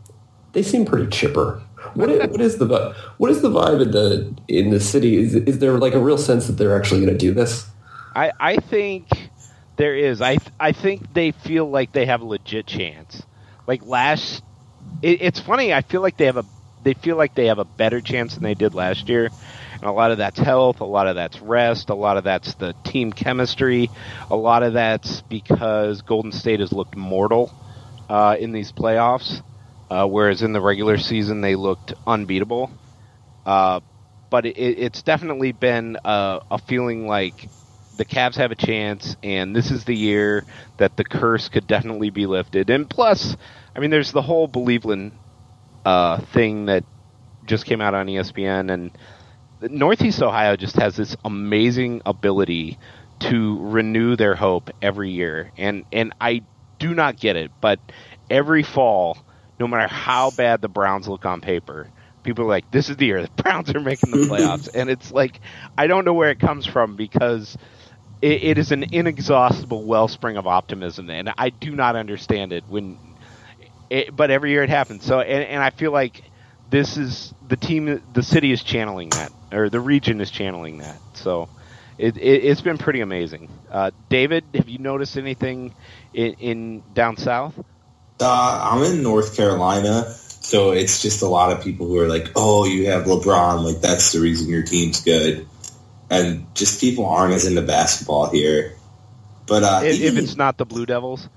they seem pretty chipper. What is, what is the what is the vibe in the in the city? Is is there like a real sense that they're actually going to do this? I, I think there is. I I think they feel like they have a legit chance. Like last, it, it's funny. I feel like they have a they feel like they have a better chance than they did last year. And a lot of that's health, a lot of that's rest, a lot of that's the team chemistry, a lot of that's because Golden State has looked mortal uh, in these playoffs, uh, whereas in the regular season they looked unbeatable. Uh, but it, it's definitely been a, a feeling like the Cavs have a chance, and this is the year that the curse could definitely be lifted. And plus, I mean, there's the whole Believeland uh, thing that just came out on ESPN, and Northeast Ohio just has this amazing ability to renew their hope every year, and and I do not get it, but every fall, no matter how bad the Browns look on paper, people are like, "This is the year the Browns are making the playoffs," and it's like I don't know where it comes from because it, it is an inexhaustible wellspring of optimism, and I do not understand it when. It, but every year it happens. So, and, and I feel like this is the team, the city is channeling that, or the region is channeling that. So, it, it, it's been pretty amazing. Uh, David, have you noticed anything in, in down south? Uh, I'm in North Carolina, so it's just a lot of people who are like, "Oh, you have LeBron, like that's the reason your team's good," and just people aren't as into basketball here. But uh, if, if it's not the Blue Devils,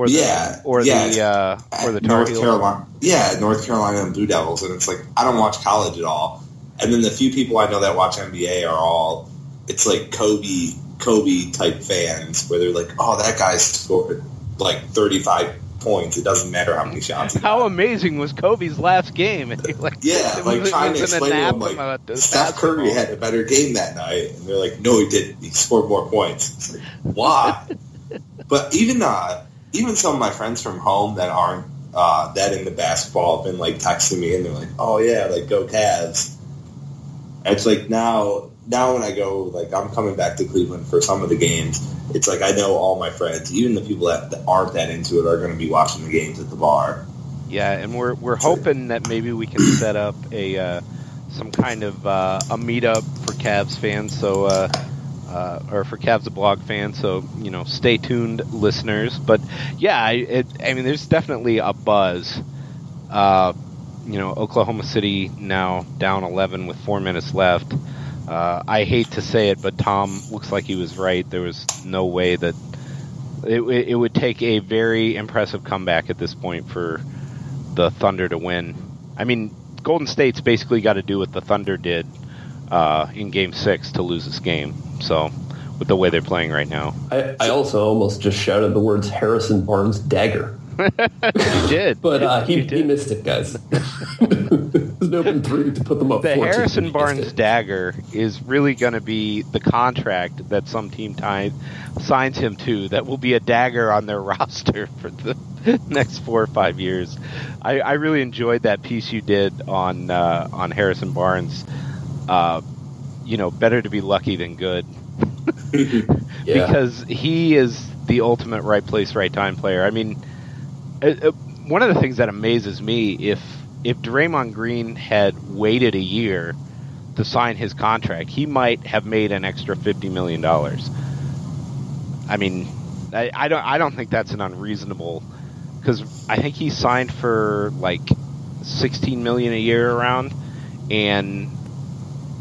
or the, Yeah, or yeah. the uh, or the North Heels. Carolina, yeah, North Carolina and Blue Devils, and it's like I don't watch college at all. And then the few people I know that watch NBA are all it's like Kobe, Kobe type fans, where they're like, "Oh, that guy scored like 35 points. It doesn't matter how many shots." He How got." amazing was Kobe's last game? Like, Yeah, like was- trying to explain to them, like Steph Curry had a better game that night, and they're like, "No, he didn't. He scored more points." Like, why? but even uh, even some of my friends from home that aren't uh, that into basketball have been like texting me, and they're like, "Oh yeah, like go Cavs." It's like now now when I go, like I'm coming back to Cleveland for some of the games, it's like I know all my friends, even the people that, that aren't that into it, are going to be watching the games at the bar. Yeah, and we're we're hoping that maybe we can set up a uh, some kind of uh, a meetup for Cavs fans. So. Uh, or for Cavs a blog fan. so you know, stay tuned, listeners. But yeah, I, it, I mean, there's definitely a buzz. Uh, you know, Oklahoma City now down 11 with four minutes left. Uh, I hate to say it, but Tom looks like he was right. There was no way that it, it would take a very impressive comeback at this point for the Thunder to win. I mean, Golden State's basically got to do what the Thunder did uh, in Game Six to lose this game. So, with the way they're playing right now, I, I also almost just shouted the words Harrison Barnes dagger. you did, but uh, he, he missed it, guys. There's an open three to put them up. The 14. Harrison Barnes dagger is really going to be the contract that some team tie, signs him to. That will be a dagger on their roster for the next four or five years. I, I really enjoyed that piece you did on uh, on Harrison Barnes. Uh, you know, better to be lucky than good. yeah. because he is the ultimate right place, right time player. I mean, uh, uh, one of the things that amazes me if if Draymond Green had waited a year to sign his contract, he might have made an extra fifty million dollars. I mean, I, I don't I don't think that's an unreasonable because I think he signed for like sixteen million a year around, and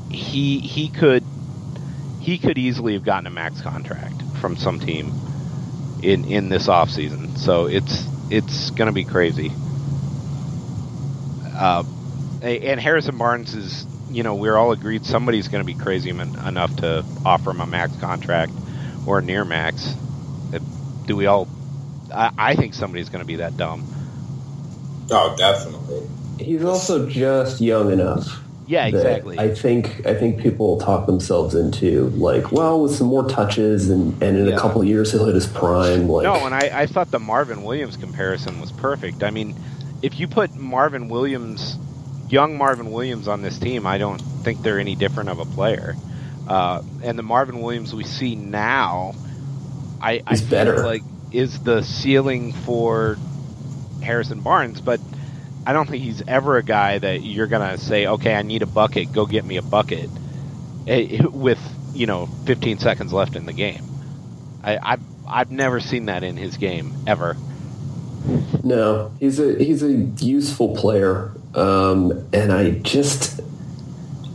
he he could he could easily have gotten a max contract from some team in in this offseason. So it's it's going to be crazy. Uh, and Harrison Barnes is, you know, we're all agreed somebody's going to be crazy enough to offer him a max contract or near max. Do we all? I, I think somebody's going to be that dumb. Oh, definitely. He's also just young enough. Yeah, exactly. I think I think people talk themselves into like, well, with some more touches and, and in Yeah. a couple of years he'll hit his prime. Like, No, and I, I thought the Marvin Williams comparison was perfect. I mean, if you put Marvin Williams, young Marvin Williams, on this team, I don't think they're any different of a player. Uh, and the Marvin Williams we see now, I, I feel better. like is the ceiling for Harrison Barnes, but I don't think he's ever a guy that you're gonna say, okay, I need a bucket, go get me a bucket, eh, with you know 15 seconds left in the game. I, I've I've never seen that in his game ever. No, he's a he's a useful player, um, and I just,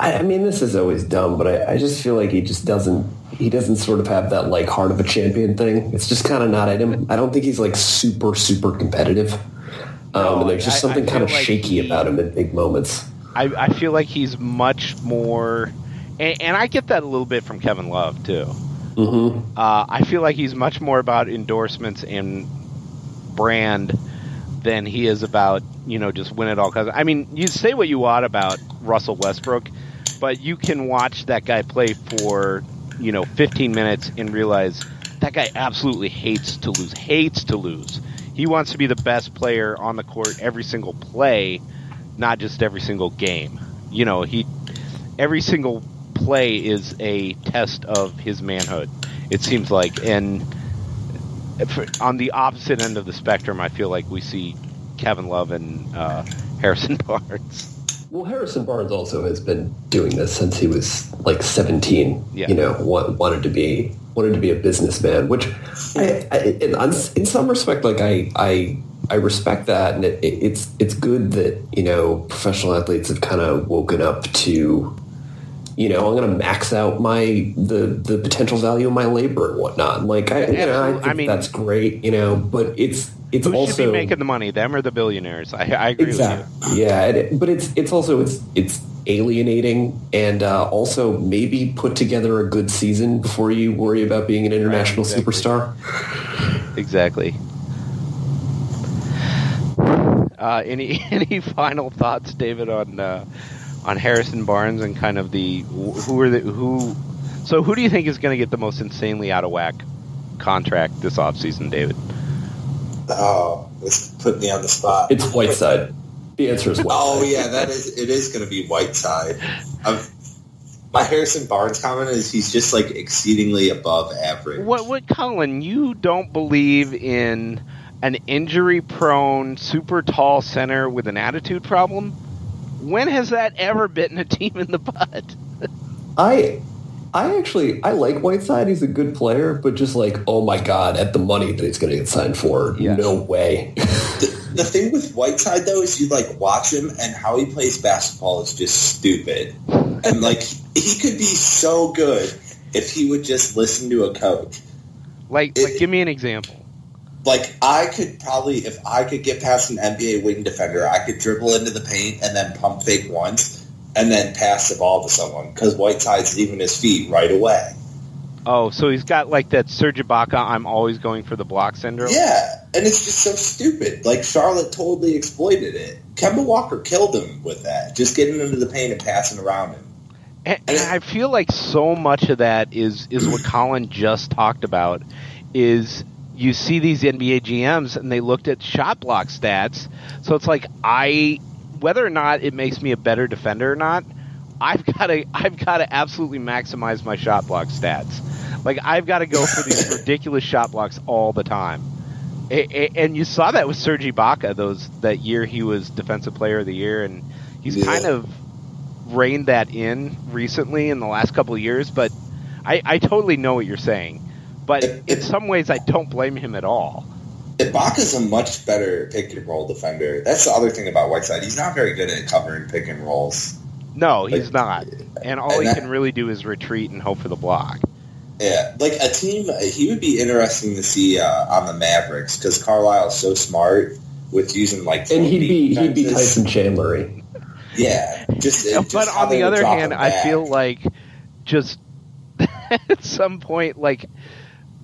I, I mean, this is always dumb, but I, I just feel like he just doesn't he doesn't sort of have that like heart of a champion thing. It's just kind of not at him. I don't think he's like super super competitive, um, and there's just I- I something kind of like shaky he- about him in big moments. I, I feel like he's much more, and, and I get that a little bit from Kevin Love too. hmm Uh, I feel like he's much more about endorsements and brand than he is about you know just win it all. Because I mean, you say what you want about Russell Westbrook, but you can watch that guy play for you know 15 minutes and realize that guy absolutely hates to lose. Hates to lose. He wants to be the best player on the court every single play, not just every single game. You know, he every single play is a test of his manhood. It seems like, and on the opposite end of the spectrum, I feel like we see Kevin Love and uh, Harrison Barnes. Well, Harrison Barnes also has been doing this since he was like 17. Yeah. You know, wa- wanted to be wanted to be a businessman, which I, I in, in some respect, like I I I respect that, and it, it, it's it's good that you know professional athletes have kind of woken up to. You know, I'm going to max out my the the potential value of my labor and whatnot. Like, I, you know, I, think I mean- that's great. You know, but it's it's Who also should be making the money, them or the billionaires? I, I agree exactly. Yeah, it, but it's it's also it's it's alienating and uh, also maybe put together a good season before you worry about being an international exactly. superstar. Exactly. Uh, any any final thoughts, David, on uh, on Harrison Barnes and kind of the who are the who? So who do you think is going to get the most insanely out of whack contract this offseason, David? Oh, this put me on the spot. It's Whiteside. The answer is Whiteside. Oh yeah, that is. It is going to be Whiteside. I'm, My Harrison Barnes comment is he's just like exceedingly above average. What? What, Colin? You don't believe in an injury-prone, super tall center with an attitude problem? When has that ever bitten a team in the butt? I I actually I like Whiteside. He's a good player, but just like, oh my god, at the money that he's going to get signed for, Yes. no way. the, the thing with Whiteside though is you like watch him and how he plays basketball is just stupid. And like he could be so good if he would just listen to a coach. Like, like, give me an example. Like I could probably, if I could get past an NBA wing defender, I could dribble into the paint and then pump fake once, and then pass the ball to someone because Whiteside's leaving his feet right away. Oh, so he's got like that Serge Ibaka. I'm always going for the block syndrome. Yeah, and it's just so stupid. Like Charlotte totally exploited it. Kemba Walker killed him with that, just getting into the paint and passing around him. And, and I feel like so much of that is is what Colin just talked about. Is you see these NBA GMs and they looked at shot block stats, so it's like I, whether or not it makes me a better defender or not, I've got to I've got to absolutely maximize my shot block stats. Like I've got to go for these ridiculous shot blocks all the time. And you saw that with Serge Ibaka those that year he was defensive player of the year, and he's Yeah. kind of reined that in recently in the last couple of years. But I, I totally know what you're saying. But in some ways, I don't blame him at all. Ibaka's a much better pick and roll defender. That's the other thing about Whiteside. He's not very good at covering pick and rolls. No, he's Like, not. And all and he that- can really do is retreat and hope for the block. Yeah, like a team, he would be interesting to see uh, on the Mavericks because Carlisle's so smart with using like. and he'd be he'd be. Tyson Chandlery. Yeah, just, just but on the other hand, I feel like just at some point, like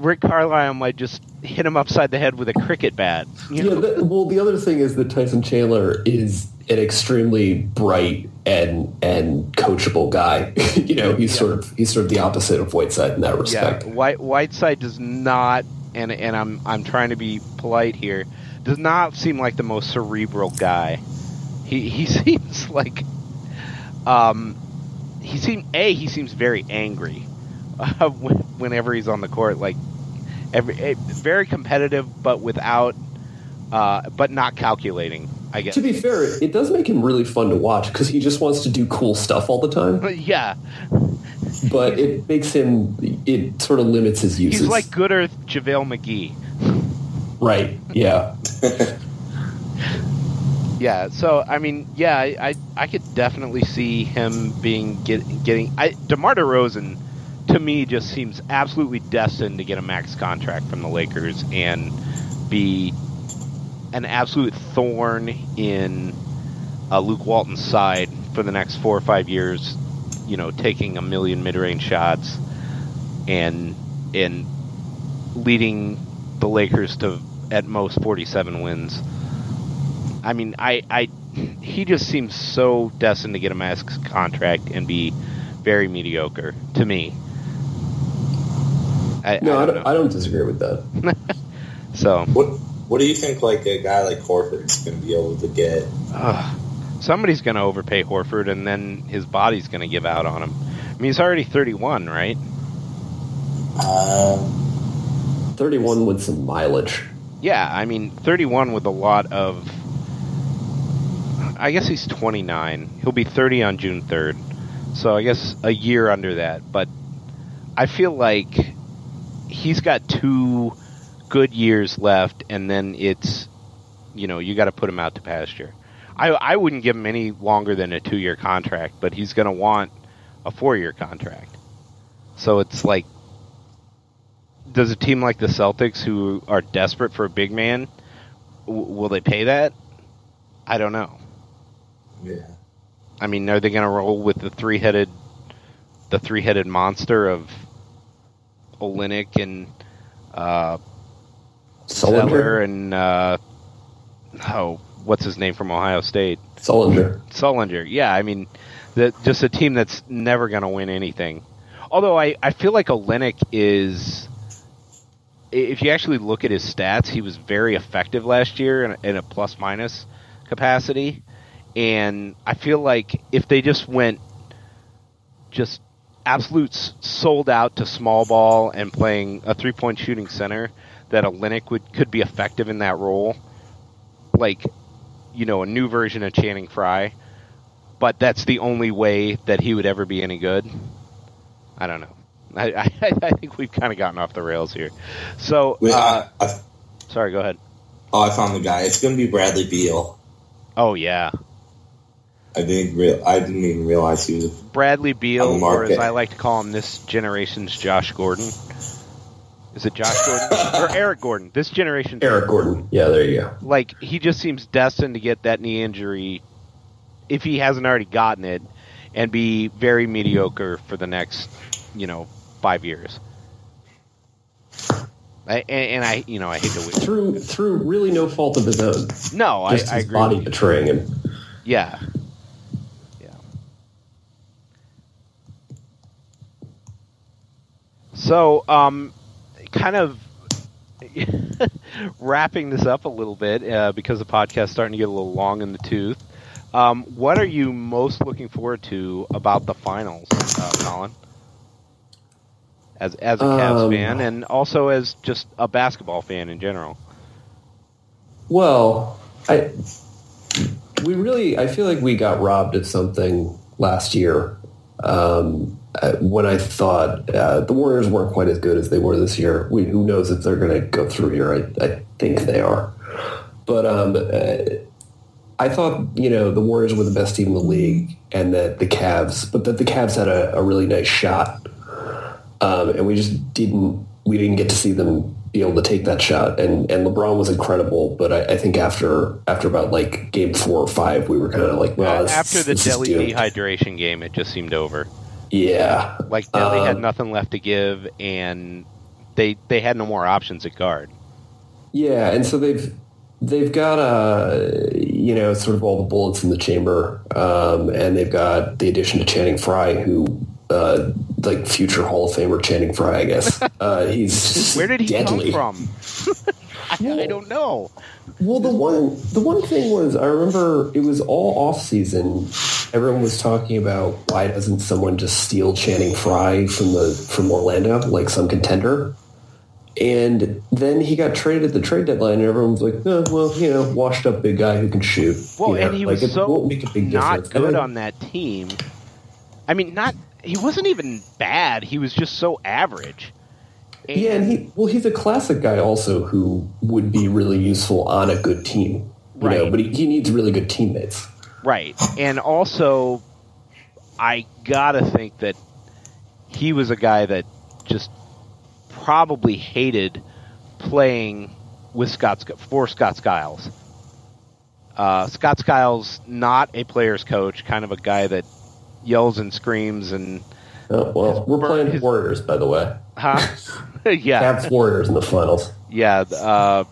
Rick Carlisle might just hit him upside the head with a cricket bat. You Yeah. know? The, well, the other thing is that Tyson Chandler is an extremely bright and and coachable guy. you know, he's sort of he's sort of the opposite of Whiteside in that Yeah, respect. White Whiteside does not, and and I'm I'm trying to be polite here, does not seem like the most cerebral guy. He he seems like, um, he seems a he seems very angry, uh, whenever he's on the court. Like, every eh, very competitive, but without, uh, but not calculating. I guess. To be fair, it does make him really fun to watch because he just wants to do cool stuff all the time. yeah, But it makes him it sort of limits his uses. he's like good Earth JaVale McGee. right, yeah. Yeah, so I mean, yeah, I, I I could definitely see him being get, getting. I DeMar DeRozan to me just seems absolutely destined to get a max contract from the Lakers and be an absolute thorn in uh, Luke Walton's side for the next four or five years. You know, taking a million mid-range shots and and leading the Lakers to at most 47 wins. I mean, I, I, he just seems so destined to get a max contract and be very mediocre to me. I, No, I I don't don't. I don't disagree with that. So, What What do you think? Like a guy like Horford's going to be able to get? ugh. somebody's going to overpay Horford, and then his body's going to give out on him. I mean, he's already 31, right? Um, 31 with some mileage. Yeah, I mean, 31 with a lot of. I guess he's 29. He'll be 30 on June 3rd. So I guess a year under that. But I feel like he's got two good years left, and then it's, you know, you got to put him out to pasture. I, I wouldn't give him any longer than a two year contract, but he's going to want a four year contract. So it's like does a team like the Celtics, who are desperate for a big man, w- will they pay that? I don't know. yeah. I mean, are they going to roll with the three-headed, the three-headed monster of Olynyk and uh, Zeller and uh, oh, what's his name from Ohio State? Sullinger. Sullinger. Yeah, I mean, the, just a team that's never going to win anything. Although I, I feel like Olynyk is, if you actually look at his stats, he was very effective last year in a, in a plus minus capacity. And I feel like if they just went just absolute sold out to small ball and playing a three point shooting center, that Olynyk would could be effective in that role, like you know a new version of Channing Frye. But that's the only way that he would ever be any good. I don't know. I I, I think we've kind of gotten off the rails here. So Wait, uh, I, I, sorry, go ahead. oh, I found the guy. It's going to be Bradley Beal. Oh yeah, I didn't real. I didn't even realize he was. Bradley Beal, or as. I like to call him, this generation's Josh Gordon. Is it Josh Gordon or Eric Gordon? This generation, Eric Gordon. Yeah, there you go. like he just seems destined to get that knee injury if he hasn't already gotten it, and be very mediocre for the next, you know, five years. I, and, and I, you know, I hate to wait. Through through really no fault of his own. No, I, Just I his agree. body betraying him. Yeah. Yeah. So, um, kind of wrapping this up a little bit uh, because the podcast's starting to get a little long in the tooth. Um, what are you most looking forward to about the finals, uh, Colin? As as a Cavs Um, fan and also as just a basketball fan in general. Well, I we really I feel like we got robbed of something last year um, uh, when I thought uh, the Warriors weren't quite as good as they were this year. We, who knows if they're going to go through here? I, I think they are, but um, uh, I thought you know the Warriors were the best team in the league, and that the Cavs, but that the Cavs had a, a really nice shot, um, and we just didn't we didn't get to see them be able to take that shot. And and LeBron was incredible, but I, I think after after about like game four or five, we were kind of like, well, this- After the Delly dehydration game, it just seemed over. yeah, Like Delly had Um, nothing left to give, and they they had no more options at guard. Yeah, and so they've they've got uh you know sort of all the bullets in the chamber, um, and they've got the addition to Channing Frye, who uh, like future Hall of Famer Channing Frye, I guess. Uh, he's Where did he deadly. come from? I, I don't know. Well, the one the one thing was I remember it was all off season. Everyone was talking about why doesn't someone just steal Channing Frye from the from Orlando like some contender? And then he got traded at the trade deadline, and everyone was like, oh, "Well, you know, washed up big guy who can shoot." Well, You know, and he like, was so won't make a big not difference. good And then- on that team. I mean, not he wasn't even bad. He was just so average. Yeah, and he well, he's a classic guy also who would be really useful on a good team. You know, Right. but he, he needs really good teammates. Right. And also, I gotta think that he was a guy that just probably hated playing with Scott for Scott Skiles. Uh, Scott Skiles, not a player's coach, kind of a guy that yells and screams and Oh, well, we're playing his- Warriors, by the way. huh? yeah, Cavs Warriors in the finals. yeah. Uh,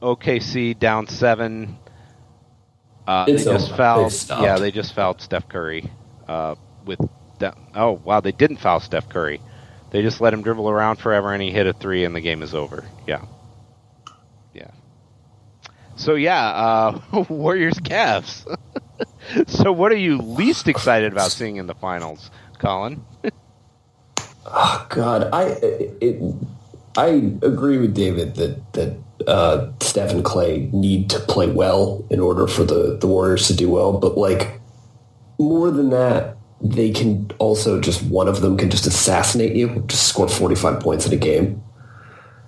OKC down seven. Uh, they just fouled. They yeah, they just fouled Steph Curry. Uh, with that. Oh wow, they didn't foul Steph Curry. They just let him dribble around forever, and he hit a three, and the game is over. Yeah, yeah. So yeah, uh, Warriors Cavs. So what are you least excited about seeing in the finals, Colin? Oh God, I it, I agree with David that that uh, Steph and Klay need to play well in order for the the Warriors to do well. But like more than that, they can also just one of them can just assassinate you, just score forty five points in a game,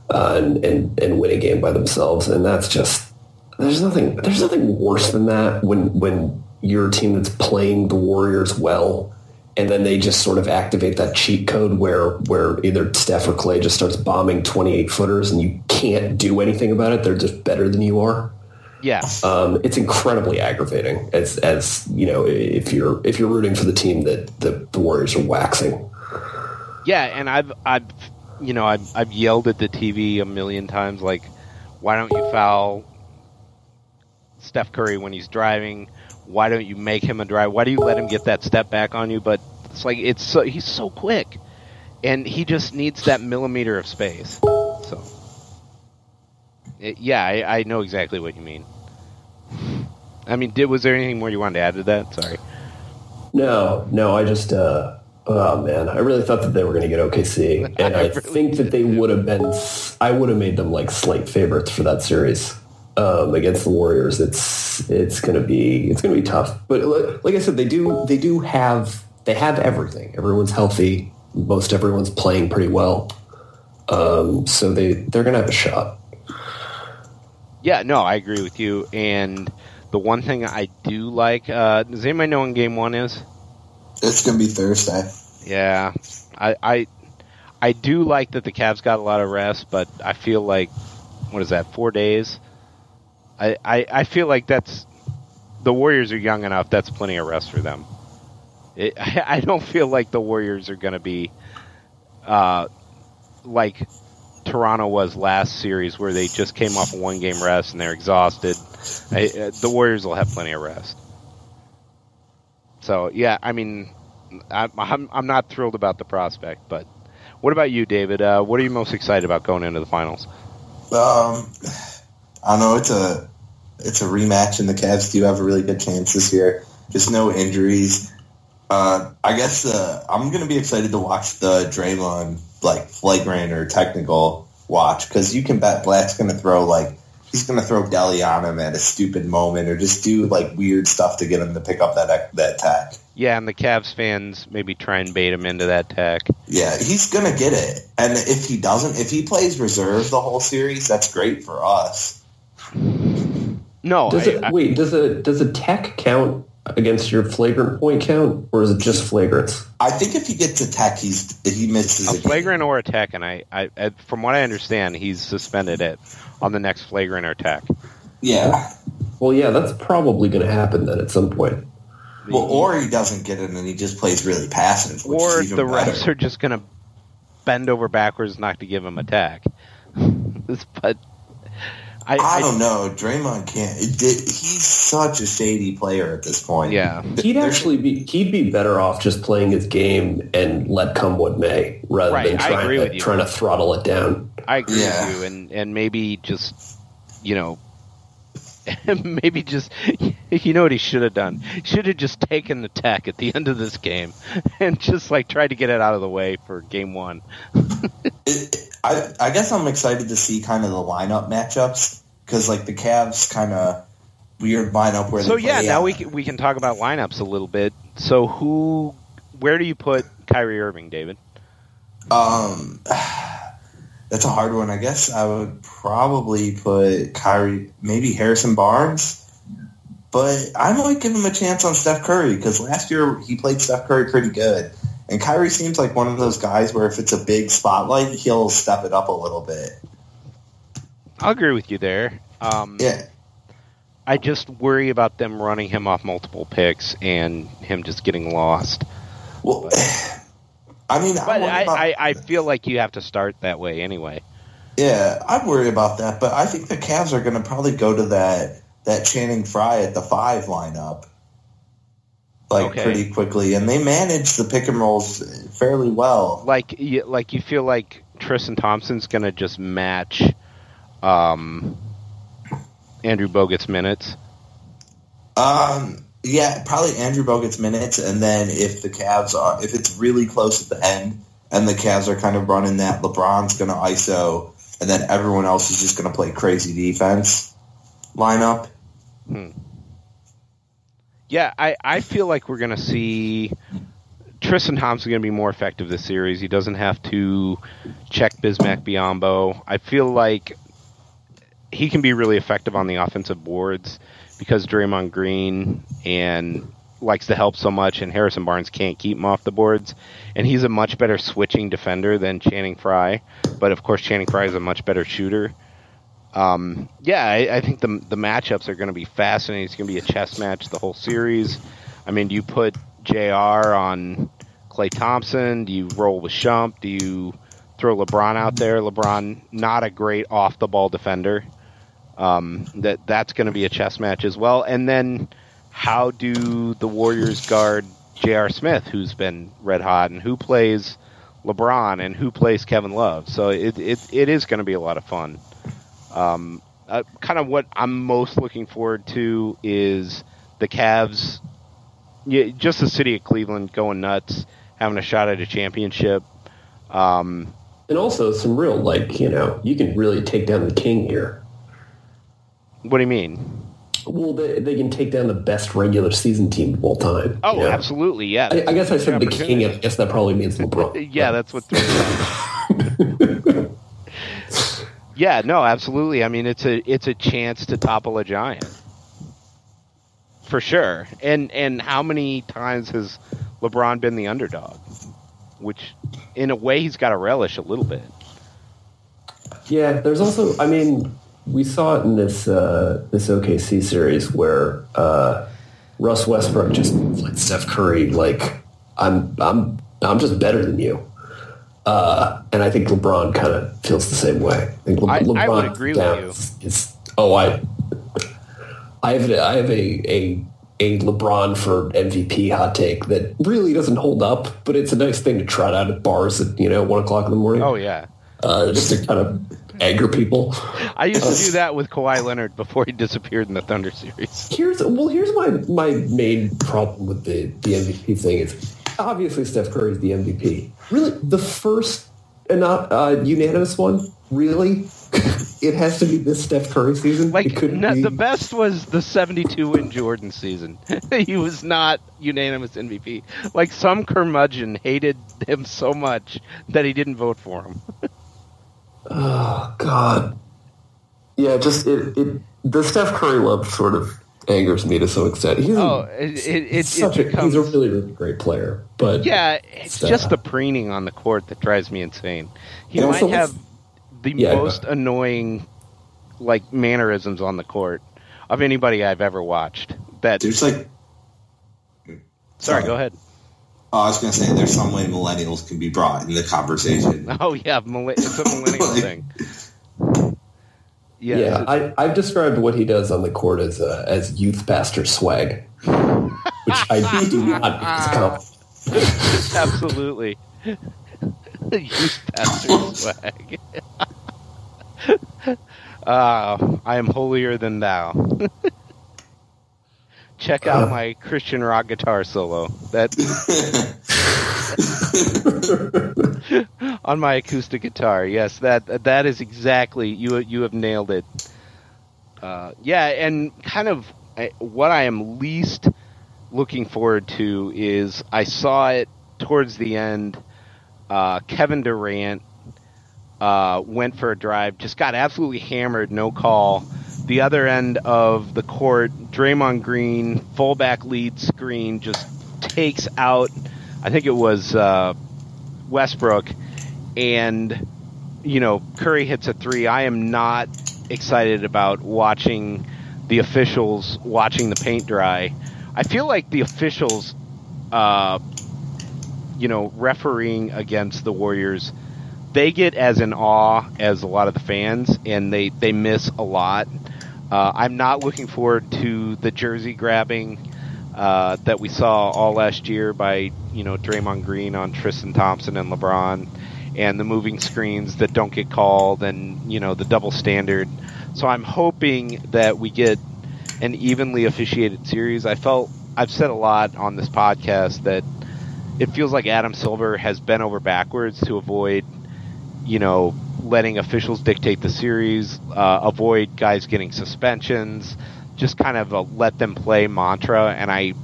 uh, and, and and win a game by themselves, and that's just there's nothing there's nothing worse than that when when you're a team that's playing the Warriors well and then they just sort of activate that cheat code where where either Steph or Klay just starts bombing 28 footers and you can't do anything about it. They're just better than you are. Yeah, Um, it's incredibly aggravating as as you know if you're if you're rooting for the team that the, the Warriors are waxing. Yeah, and I've I've you know I've I've yelled at the TV a million times like, why don't you foul Steph Curry when he's driving? Why don't you make him a drive? Why do you let him get that step back on you? But it's like it's so he's so quick, and he just needs that millimeter of space. So, it, yeah, I, I know exactly what you mean. I mean, did was there anything more you wanted to add to that? Sorry. No, no, I just uh, Oh man, I really thought that they were going to get OKC, and I, I really think that they would have been. I would have made them like slight favorites for that series um, against the Warriors. It's it's going to be it's going to be tough. But like I said, they do they do have they have everything. Everyone's healthy. Most everyone's playing pretty well. Um, so they they're going to have a shot. Yeah, no, I agree with you. And the one thing I do like, uh, does anybody know when game one is? It's gonna be Thursday. Yeah, I, I, I do like that the Cavs got a lot of rest, but I feel like, what is that, four days? I, I, feel like that's the Warriors are young enough. That's plenty of rest for them. It, I, don't feel like the Warriors are going to be, uh, like Toronto was last series, where they just came off a one game rest and they're exhausted. I, uh, the Warriors will have plenty of rest. So yeah, I mean, I'm, I'm I'm not thrilled about the prospect, but what about you, David? Uh, what are you most excited about going into the finals? Um, I know it's a it's a rematch, and the Cavs do have a really good chance this year. Just no injuries. Uh, I guess uh, I'm going to be excited to watch the Draymond like flagrant or technical watch because you can bet Blatt's going to throw like he's going to throw Delly on him at a stupid moment or just do like weird stuff to get him to pick up that that tech. Yeah, and the Cavs fans maybe try and bait him into that tech. Yeah, he's going to get it. And if he doesn't, if he plays reserve the whole series, that's great for us. No, Does I, it, I- wait, does a does a tech count against your flagrant point count, or is it just flagrants? I think if he gets a tech, he's he misses a a game. flagrant or a tech, and I, I, I, from what I understand, he's suspended it on the next flagrant or tech. Yeah. Well, yeah, that's probably going to happen then at some point. Well, or he doesn't get it and he just plays really passive. Which or is even the better. refs are just going to bend over backwards not to give him a tech. but I, I don't know. Draymond can't. It did, he's such a shady player at this point. yeah, He'd actually be he'd be better off just playing his game and let come what may, rather Right, than trying agree to, trying to throttle it down. I agree Yeah. with you, and and maybe just you know. Maybe just, you know what he should have done? Should have just taken the tech at the end of this game and just like tried to get it out of the way for game one. It, I, I guess I'm excited to see kind of the lineup matchups because like the Cavs kind of weird lineup where So yeah, now out. we can, we can talk about lineups a little bit. So who, where do you put Kyrie Irving, David? Um, that's a hard one. I guess I would probably put Kyrie, maybe Harrison Barnes, but I might give him a chance on Steph Curry because last year he played Steph Curry pretty good, and Kyrie seems like one of those guys where if it's a big spotlight, he'll step it up a little bit. I'll agree with you there. Um, Yeah, I just worry about them running him off multiple picks and him just getting lost. well, I mean, I But I, about- I, I feel like you have to start that way anyway. Yeah, I worry about that, but I think the Cavs are going to probably go to that that Channing Frye at the five lineup, like Okay. pretty quickly, and they manage the pick and rolls fairly well. Like you, like you feel like Tristan Thompson's going to just match um, Andrew Bogut's minutes. Um, yeah, probably Andrew Bogut's minutes, and then if the Cavs are if it's really close at the end, and the Cavs are kind of running that, LeBron's going to ISO, and then everyone else is just going to play crazy defense lineup. Hmm. Yeah, I, I feel like we're going to see Tristan Thompson going to be more effective this series. He doesn't have to check Bismack Biyombo. I feel like he can be really effective on the offensive boards because Draymond Green and likes to help so much, and Harrison Barnes can't keep him off the boards. And he's a much better switching defender than Channing Frye, but of course Channing Frye is a much better shooter. Um, yeah, I, I think the the matchups are going to be fascinating. It's going to be a chess match the whole series. I mean, do you put Jr. on Klay Thompson? Do you roll with Shump? Do you throw LeBron out there? LeBron, not a great off the ball defender. Um, that that's going to be a chess match as well. And then, how do the Warriors guard J.R. Smith, who's been red hot, and who plays LeBron, and who plays Kevin Love? So it it, it is going to be a lot of fun. Um, uh, kind of what I'm most looking forward to is the Cavs, yeah, just the city of Cleveland going nuts, having a shot at a championship. Um, and also some real like you know you can really take down the king here. What do you mean? Well, they, they can take down the best regular season team of all time. Oh, you know? absolutely, yeah. I, I guess I said the king. I guess that probably means LeBron. Yeah, that's what. yeah, no, absolutely. I mean, it's a it's a chance to topple a giant for sure. And and how many times has LeBron been the underdog? Which, in a way, he's got to relish a little bit. Yeah, there's also. I mean, we saw it in this uh, this OKC series where uh, Russ Westbrook just like Steph Curry, like I'm I'm I'm just better than you. Uh, and I think LeBron kind of feels the same way. I think Le- I- I would agree with you. Is, oh, I I have a, I have a, a a LeBron for MVP hot take that really doesn't hold up, but it's a nice thing to trot out at bars at you know one o'clock in the morning. Oh yeah, uh, just to kind of anger people. I used to do that with Kawhi Leonard before he disappeared in the Thunder series. Here's well, here's my my main problem with the the MVP thing is obviously Steph Curry is the MVP. Really, the first and not uh, unanimous one. Really, it has to be this Steph Curry season. Like no, be. the best was the '72 win Jordan season. he was not unanimous MVP. Like some curmudgeon hated him so much that he didn't vote for him. Oh God. Yeah, just it, it the Steph Curry love sort of angers me to some extent. He's a- Oh, it it, it, it such a, becomes he's a really really great player, but yeah. It's It's, uh, just the preening on the court that drives me insane. He And might also have the Yeah, most annoying like mannerisms on the court of anybody I've ever watched. That There's like, sorry, go ahead. Oh, I was going to say, there's some way millennials can be brought in the conversation. Oh yeah, millen- it's a millennial Like- thing. Yeah, yeah, I, I've described what he does on the court as uh, as youth pastor swag, which I do not think is a compliment. Absolutely. Youth pastor swag. uh, I am holier than thou. Check out my Christian rock guitar solo. That on my acoustic guitar. Yes, that that is exactly you. You have nailed it. Uh, yeah, and kind of uh, what I am least looking forward to is I saw it towards the end. Uh, Kevin Durant uh, went for a drive, just got absolutely hammered, no call. The other end of the court, Draymond Green, fullback lead screen, just takes out. I think it was uh, Westbrook, and you know Curry hits a three. I am not excited about watching the officials watching the paint dry. I feel like the officials, uh, you know, refereeing against the Warriors, they get as in awe as a lot of the fans, and they they miss a lot. Uh, I'm not looking forward to the jersey grabbing uh, that we saw all last year by you know Draymond Green on Tristan Thompson and LeBron, and the moving screens that don't get called, and you know the double standard. So I'm hoping that we get an evenly officiated series. I felt I've said a lot on this podcast that it feels like Adam Silver has bent over backwards to avoid, you know, letting officials dictate the series, uh, avoid guys getting suspensions, just kind of a let them play mantra. And I,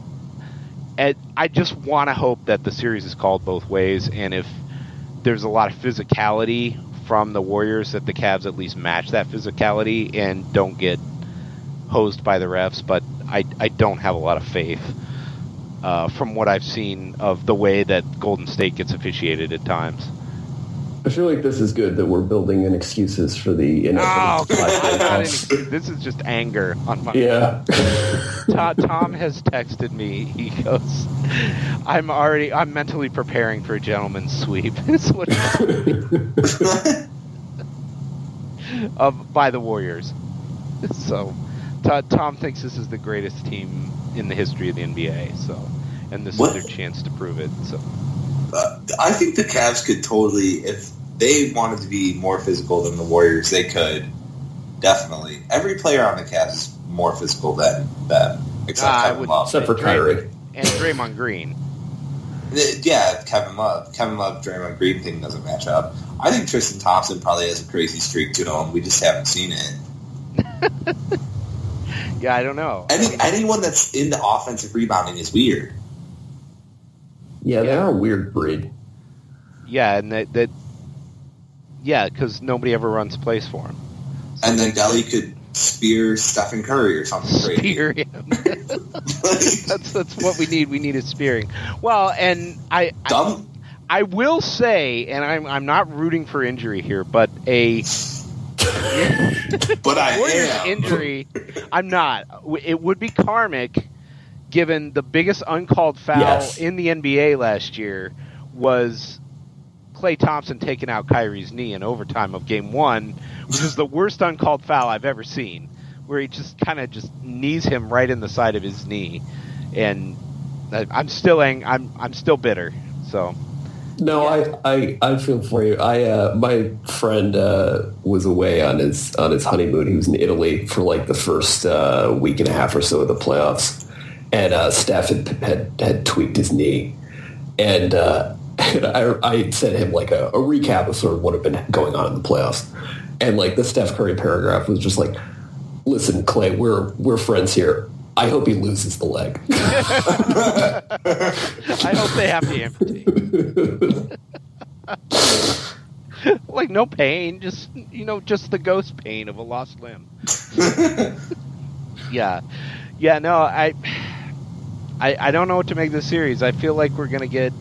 I just want to hope that the series is called both ways, and if there's a lot of physicality from the Warriors, that the Cavs at least match that physicality and don't get hosed by the refs. But I, I don't have a lot of faith uh, from what I've seen of the way that Golden State gets officiated at times. I feel like this is good that we're building in excuses for the Oh, inevitable. God, any- this is just anger on my. yeah, Tom, Tom has texted me. He goes, "I'm already. I'm mentally preparing for a gentleman's sweep." Is what he told me. of by the Warriors. So, To- Tom thinks this is the greatest team in the history of the NBA. So, and this What? is their chance to prove it. So, Uh, I think the Cavs could totally, if they wanted to be more physical than the Warriors, they could. Definitely. Every player on the Cavs is more physical than them, except I Kevin would- Love. except for Kyrie. and Draymond Green. Yeah, Kevin Love, Kevin Love, Draymond Green thing doesn't match up. I think Tristan Thompson probably has a crazy streak to him. We just haven't seen it. Yeah, I don't know. Any anyone that's into offensive rebounding is weird. Yeah, they Yeah. are a weird breed. Yeah, and that, that yeah, because nobody ever runs plays for him. And then Delly could spear Stephen Curry or something crazy. Spear him. that's that's what we need. We need a spearing. Well, and I, I Dumb. I will say, and I'm I'm not rooting for injury here, but a But I am. injury, I'm not. It would be karmic, given the biggest uncalled foul Yes. in the NBA last year was Klay Thompson taking out Kyrie's knee in overtime of Game One, which is the worst uncalled foul I've ever seen, where he just kind of just knees him right in the side of his knee, and I- I'm still ang- I'm I'm still bitter. So No, I, I, I feel for you. I uh, my friend uh, was away on his on his honeymoon. He was in Italy for like the first uh, week and a half or so of the playoffs, and uh, Steph had, had had tweaked his knee, and, uh, and I, I sent him like a, a recap of sort of what had been going on in the playoffs, and like the Steph Curry paragraph was just like, "Listen, Clay, we're we're friends here. I hope he loses the leg." I hope they have to amputate. like no pain, just you know, just the ghost pain of a lost limb. yeah, yeah. No, I, I, I don't know what to make of this series. I feel like we're gonna get.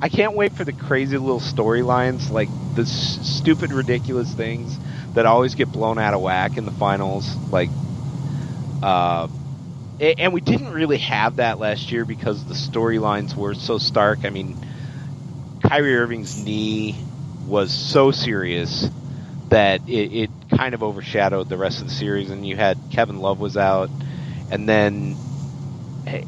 I can't wait for the crazy little storylines, like the s- stupid, ridiculous things that always get blown out of whack in the finals. Like, uh, and we didn't really have that last year because the storylines were so stark. I mean, Kyrie Irving's knee was so serious that it, it kind of overshadowed the rest of the series, and you had Kevin Love was out, and then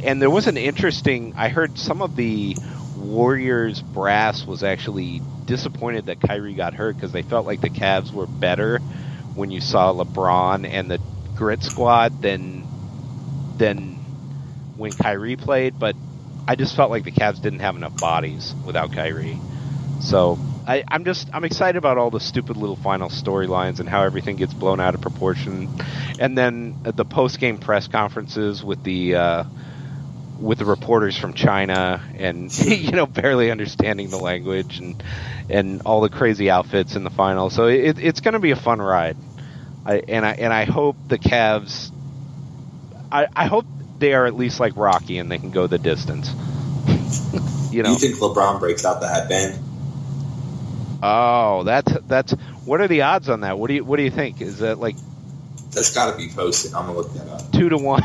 and there was an interesting. I heard some of the Warriors brass was actually disappointed that Kyrie got hurt because they felt like the Cavs were better when you saw LeBron and the Grit Squad than than when Kyrie played. But I just felt like the Cavs didn't have enough bodies without Kyrie. So I, I'm just I'm excited about all the stupid little final storylines and how everything gets blown out of proportion, and then the post game press conferences with the uh, with the reporters from China and you know barely understanding the language and and all the crazy outfits in the final. So it, it's going to be a fun ride. I, and I and I hope the Cavs. I, I hope they are at least like Rocky and they can go the distance. you know. You think LeBron breaks out the headband? Oh, that's that's. What are the odds on that? What do you What do you think? Is that like That's got to be posted. I'm gonna look that up. two to one?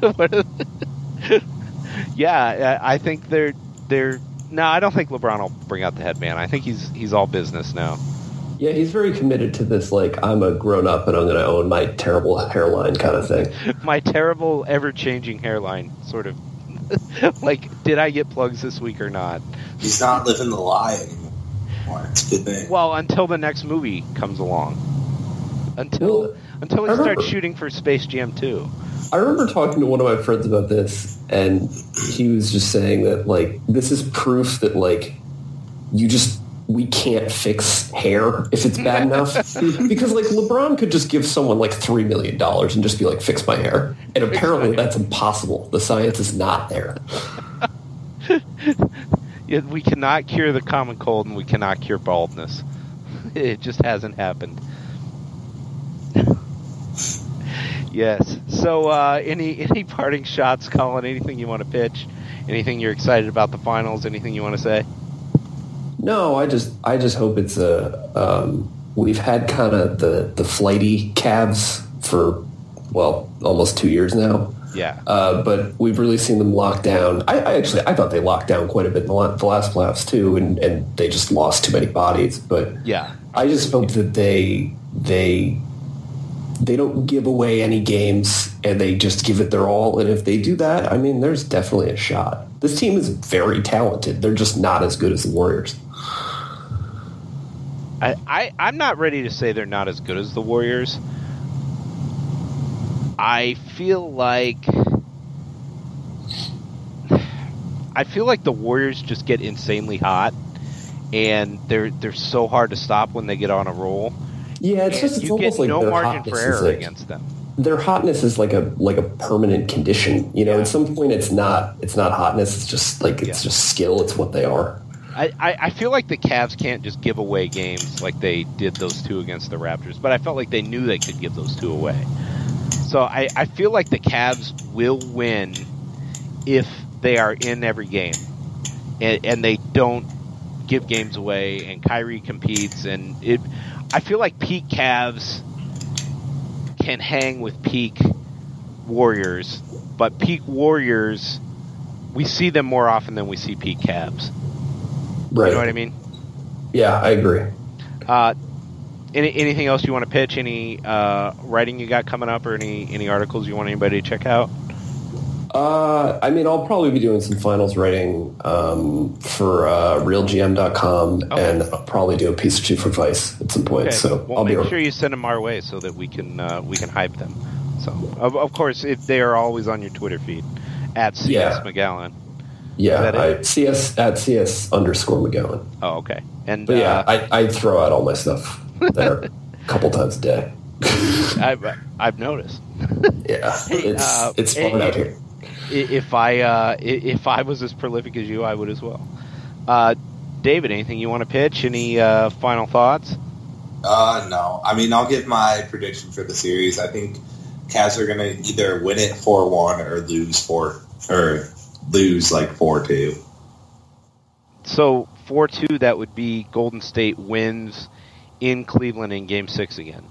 What is- yeah, I I think they're they're. No, I don't think LeBron will bring out the headband. I think he's he's all business now. Yeah, he's very committed to this, like, I'm a grown up and I'm going to own my terrible hairline kind of thing. My terrible, ever changing hairline, sort of. like, did I get plugs this week or not? He's not living the lie anymore. It's a good thing. Well, until the next movie comes along. Until Well, until he I starts shooting for Space Jam 2. I remember talking to one of my friends about this, and he was just saying that, like, this is proof that, like, you just, we can't fix hair if it's bad enough. because, like, LeBron could just give someone, like, $3 million and just be like, fix my hair. And apparently that's impossible. The science is not there. Yeah, we cannot cure the common cold and we cannot cure baldness. It just hasn't happened. Yes. So, uh, any any parting shots, Colin? Anything you want to pitch? Anything you're excited about the finals? Anything you want to say? No, I just I just hope it's a. Um, we've had kind of the the flighty Cavs for well almost two years now, Yeah. uh, but we've really seen them lock down. I, I actually I thought they locked down quite a bit in the last playoffs too, and, and they just lost too many bodies. But Yeah. I just hope that they they they don't give away any games and they just give it their all. And if they do that, I mean, there's definitely a shot. This team is very talented. They're just not as good as the Warriors. I, I I'm not ready to say they're not as good as the Warriors. I feel like I feel like the Warriors just get insanely hot, and they're they're so hard to stop when they get on a roll. Yeah, it's just it's almost like no their margin hotness for is error like- against them. their hotness is like a like a permanent condition. You know, Yeah. at some point it's not it's not hotness. It's just like it's Yeah. just skill. It's what they are. I, I, I feel like the Cavs can't just give away games like they did those two against the Raptors, but I felt like they knew they could give those two away. So I, I feel like the Cavs will win if they are in every game and, and they don't give games away and Kyrie competes and it I feel like peak Cavs can hang with peak Warriors, but peak Warriors we see them more often than we see peak Cavs. Right. You know what I mean? Yeah, I agree. Uh, any, anything else you want to pitch? Any uh, writing you got coming up, or any any articles you want anybody to check out? Uh, I mean, I'll probably be doing some finals writing um, for uh, RealGM.com, Okay. and I'll probably do a piece or two for Vice at some point. Okay. So well, I'll be. make sure you send them our way so that we can uh, we can hype them. So, of, of course, if they are always on your Twitter feed at CS Yeah. McGowan. yeah, I, CS at CS underscore McGowan. Oh, okay. And But yeah, uh, I, I throw out all my stuff there a couple times a day. I've, I've noticed. Yeah, it's uh, it's fun eh, out here. If I uh, if I was as prolific as you, I would as well. Uh, David, anything you want to pitch? Any uh, final thoughts? Uh, no. I mean, I'll give my prediction for the series. I think Cavs are going to either win it 4-1 or lose 4 or lose like 4-2. So four two, that would be Golden State wins in Cleveland in Game Six again.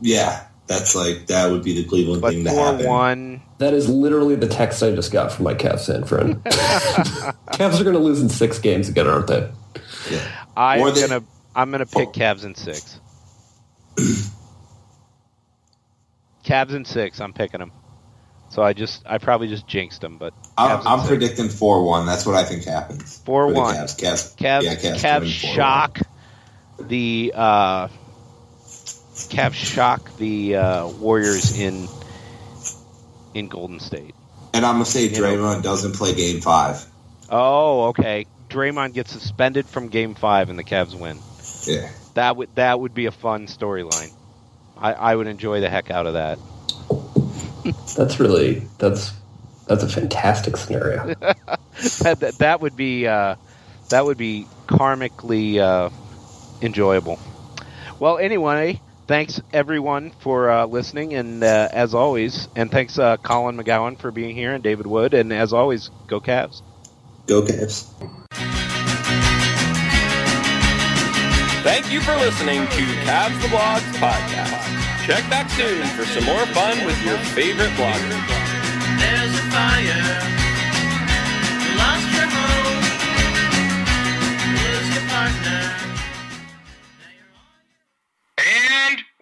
Yeah, that's like that would be the Cleveland But thing to four happen. one, That is literally the text I just got from my Cavs fan friend. Cavs are going to lose in six games again, aren't they? Yeah. I'm Or they- gonna I'm gonna pick Cavs in six. Cavs in six. I'm picking them. So I just I probably just jinxed them, but I'm, I'm predicting 4-1. That's what I think happens. 4-1. Cavs. Cavs, Cavs, yeah, Cavs, Cavs win 4-1. shock the uh, Cavs shock the uh, Warriors in in Golden State. And I'm going to say You know- Draymond doesn't play game 5. Oh, okay. Draymond gets suspended from Game Five, and the Cavs win. Yeah. That would that would be a fun storyline. I, I would enjoy the heck out of that. That's really that's that's a fantastic scenario. that, that, that would be uh, that would be karmically uh, enjoyable. Well, anyway, thanks everyone for uh, listening, and uh, as always, and thanks uh, Colin McGowan for being here, and David Wood, and as always, go Cavs. Go Cavs. Thank you for listening to Cavs the Blogs podcast. Check back soon for some more fun with your favorite bloggers. There's a fire. Lost your home. Lose your partner.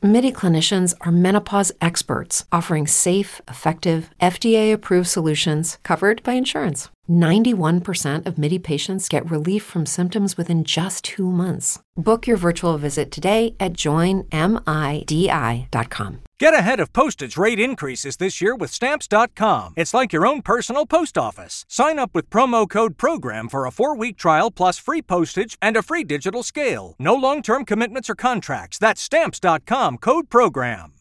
MIDI clinicians are menopause experts, offering safe, effective, FDA approved solutions covered by insurance. 91% of MIDI patients get relief from symptoms within just two months. Book your virtual visit today at joinmidi.com. Get ahead of postage rate increases this year with Stamps.com. It's like your own personal post office. Sign up with promo code PROGRAM for a four week trial plus free postage and a free digital scale. No long term commitments or contracts. That's Stamps.com code PROGRAM.